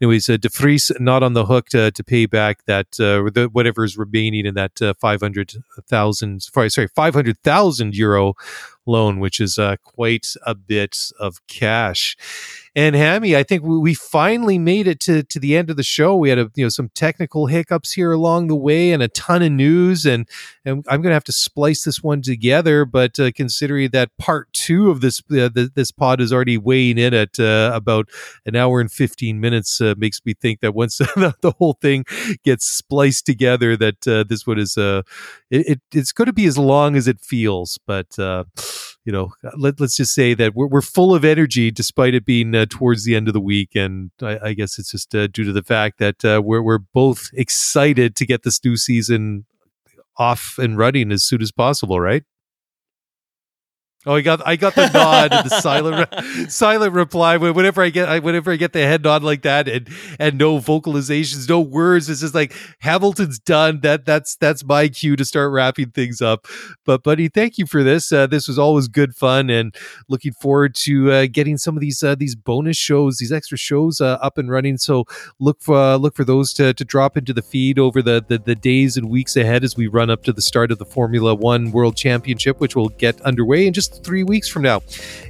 [SPEAKER 3] anyways, uh, De Vries not on the hook to, to pay back that uh, the, whatever is remaining in that uh, five hundred thousand sorry five hundred thousand euro loan, which is uh, quite a bit of cash. And Hammy, I think we, we finally made it to, to the end of the show. We had a, you know some technical hiccups here along the way, and a ton of news. And, and I'm going to have to splice this one together. But uh, considering that part two of this uh, th- this pod is already weighing in at uh, about an hour and 15 minutes, uh, makes me think that once the, the whole thing gets spliced together, that uh, this one is uh, it, it it's going to be as long as it feels. But uh, you know, let, let's just say that we're, we're full of energy despite it being uh, towards the end of the week. And I, I guess it's just uh, due to the fact that uh, we're, we're both excited to get this new season off and running as soon as possible, right? Oh, I got I got the nod and the silent re- silent reply. Whenever I get I, whenever I get the head nod like that and and no vocalizations, no words, it's just like Hamilton's done. That that's that's my cue to start wrapping things up. But buddy, thank you for this. Uh, this was always good fun, and looking forward to uh, getting some of these uh, these bonus shows, these extra shows uh, up and running. So look for uh, look for those to, to drop into the feed over the, the the days and weeks ahead as we run up to the start of the Formula One World Championship, which will get underway in just three weeks from now.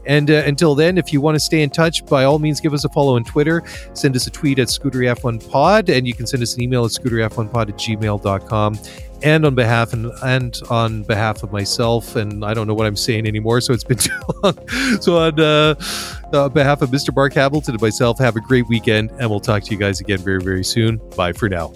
[SPEAKER 3] And uh, until then, if you want to stay in touch, by all means, give us a follow on Twitter. Send us a tweet at ScooteryF1Pod, and you can send us an email at ScooteryF1Pod at gmail.com. And on behalf and, and on behalf of myself, and I don't know what I'm saying anymore, so it's been too long. So on uh, uh, behalf of Mr. Mark Hamilton and myself, have a great weekend, and we'll talk to you guys again very, very soon. Bye for now.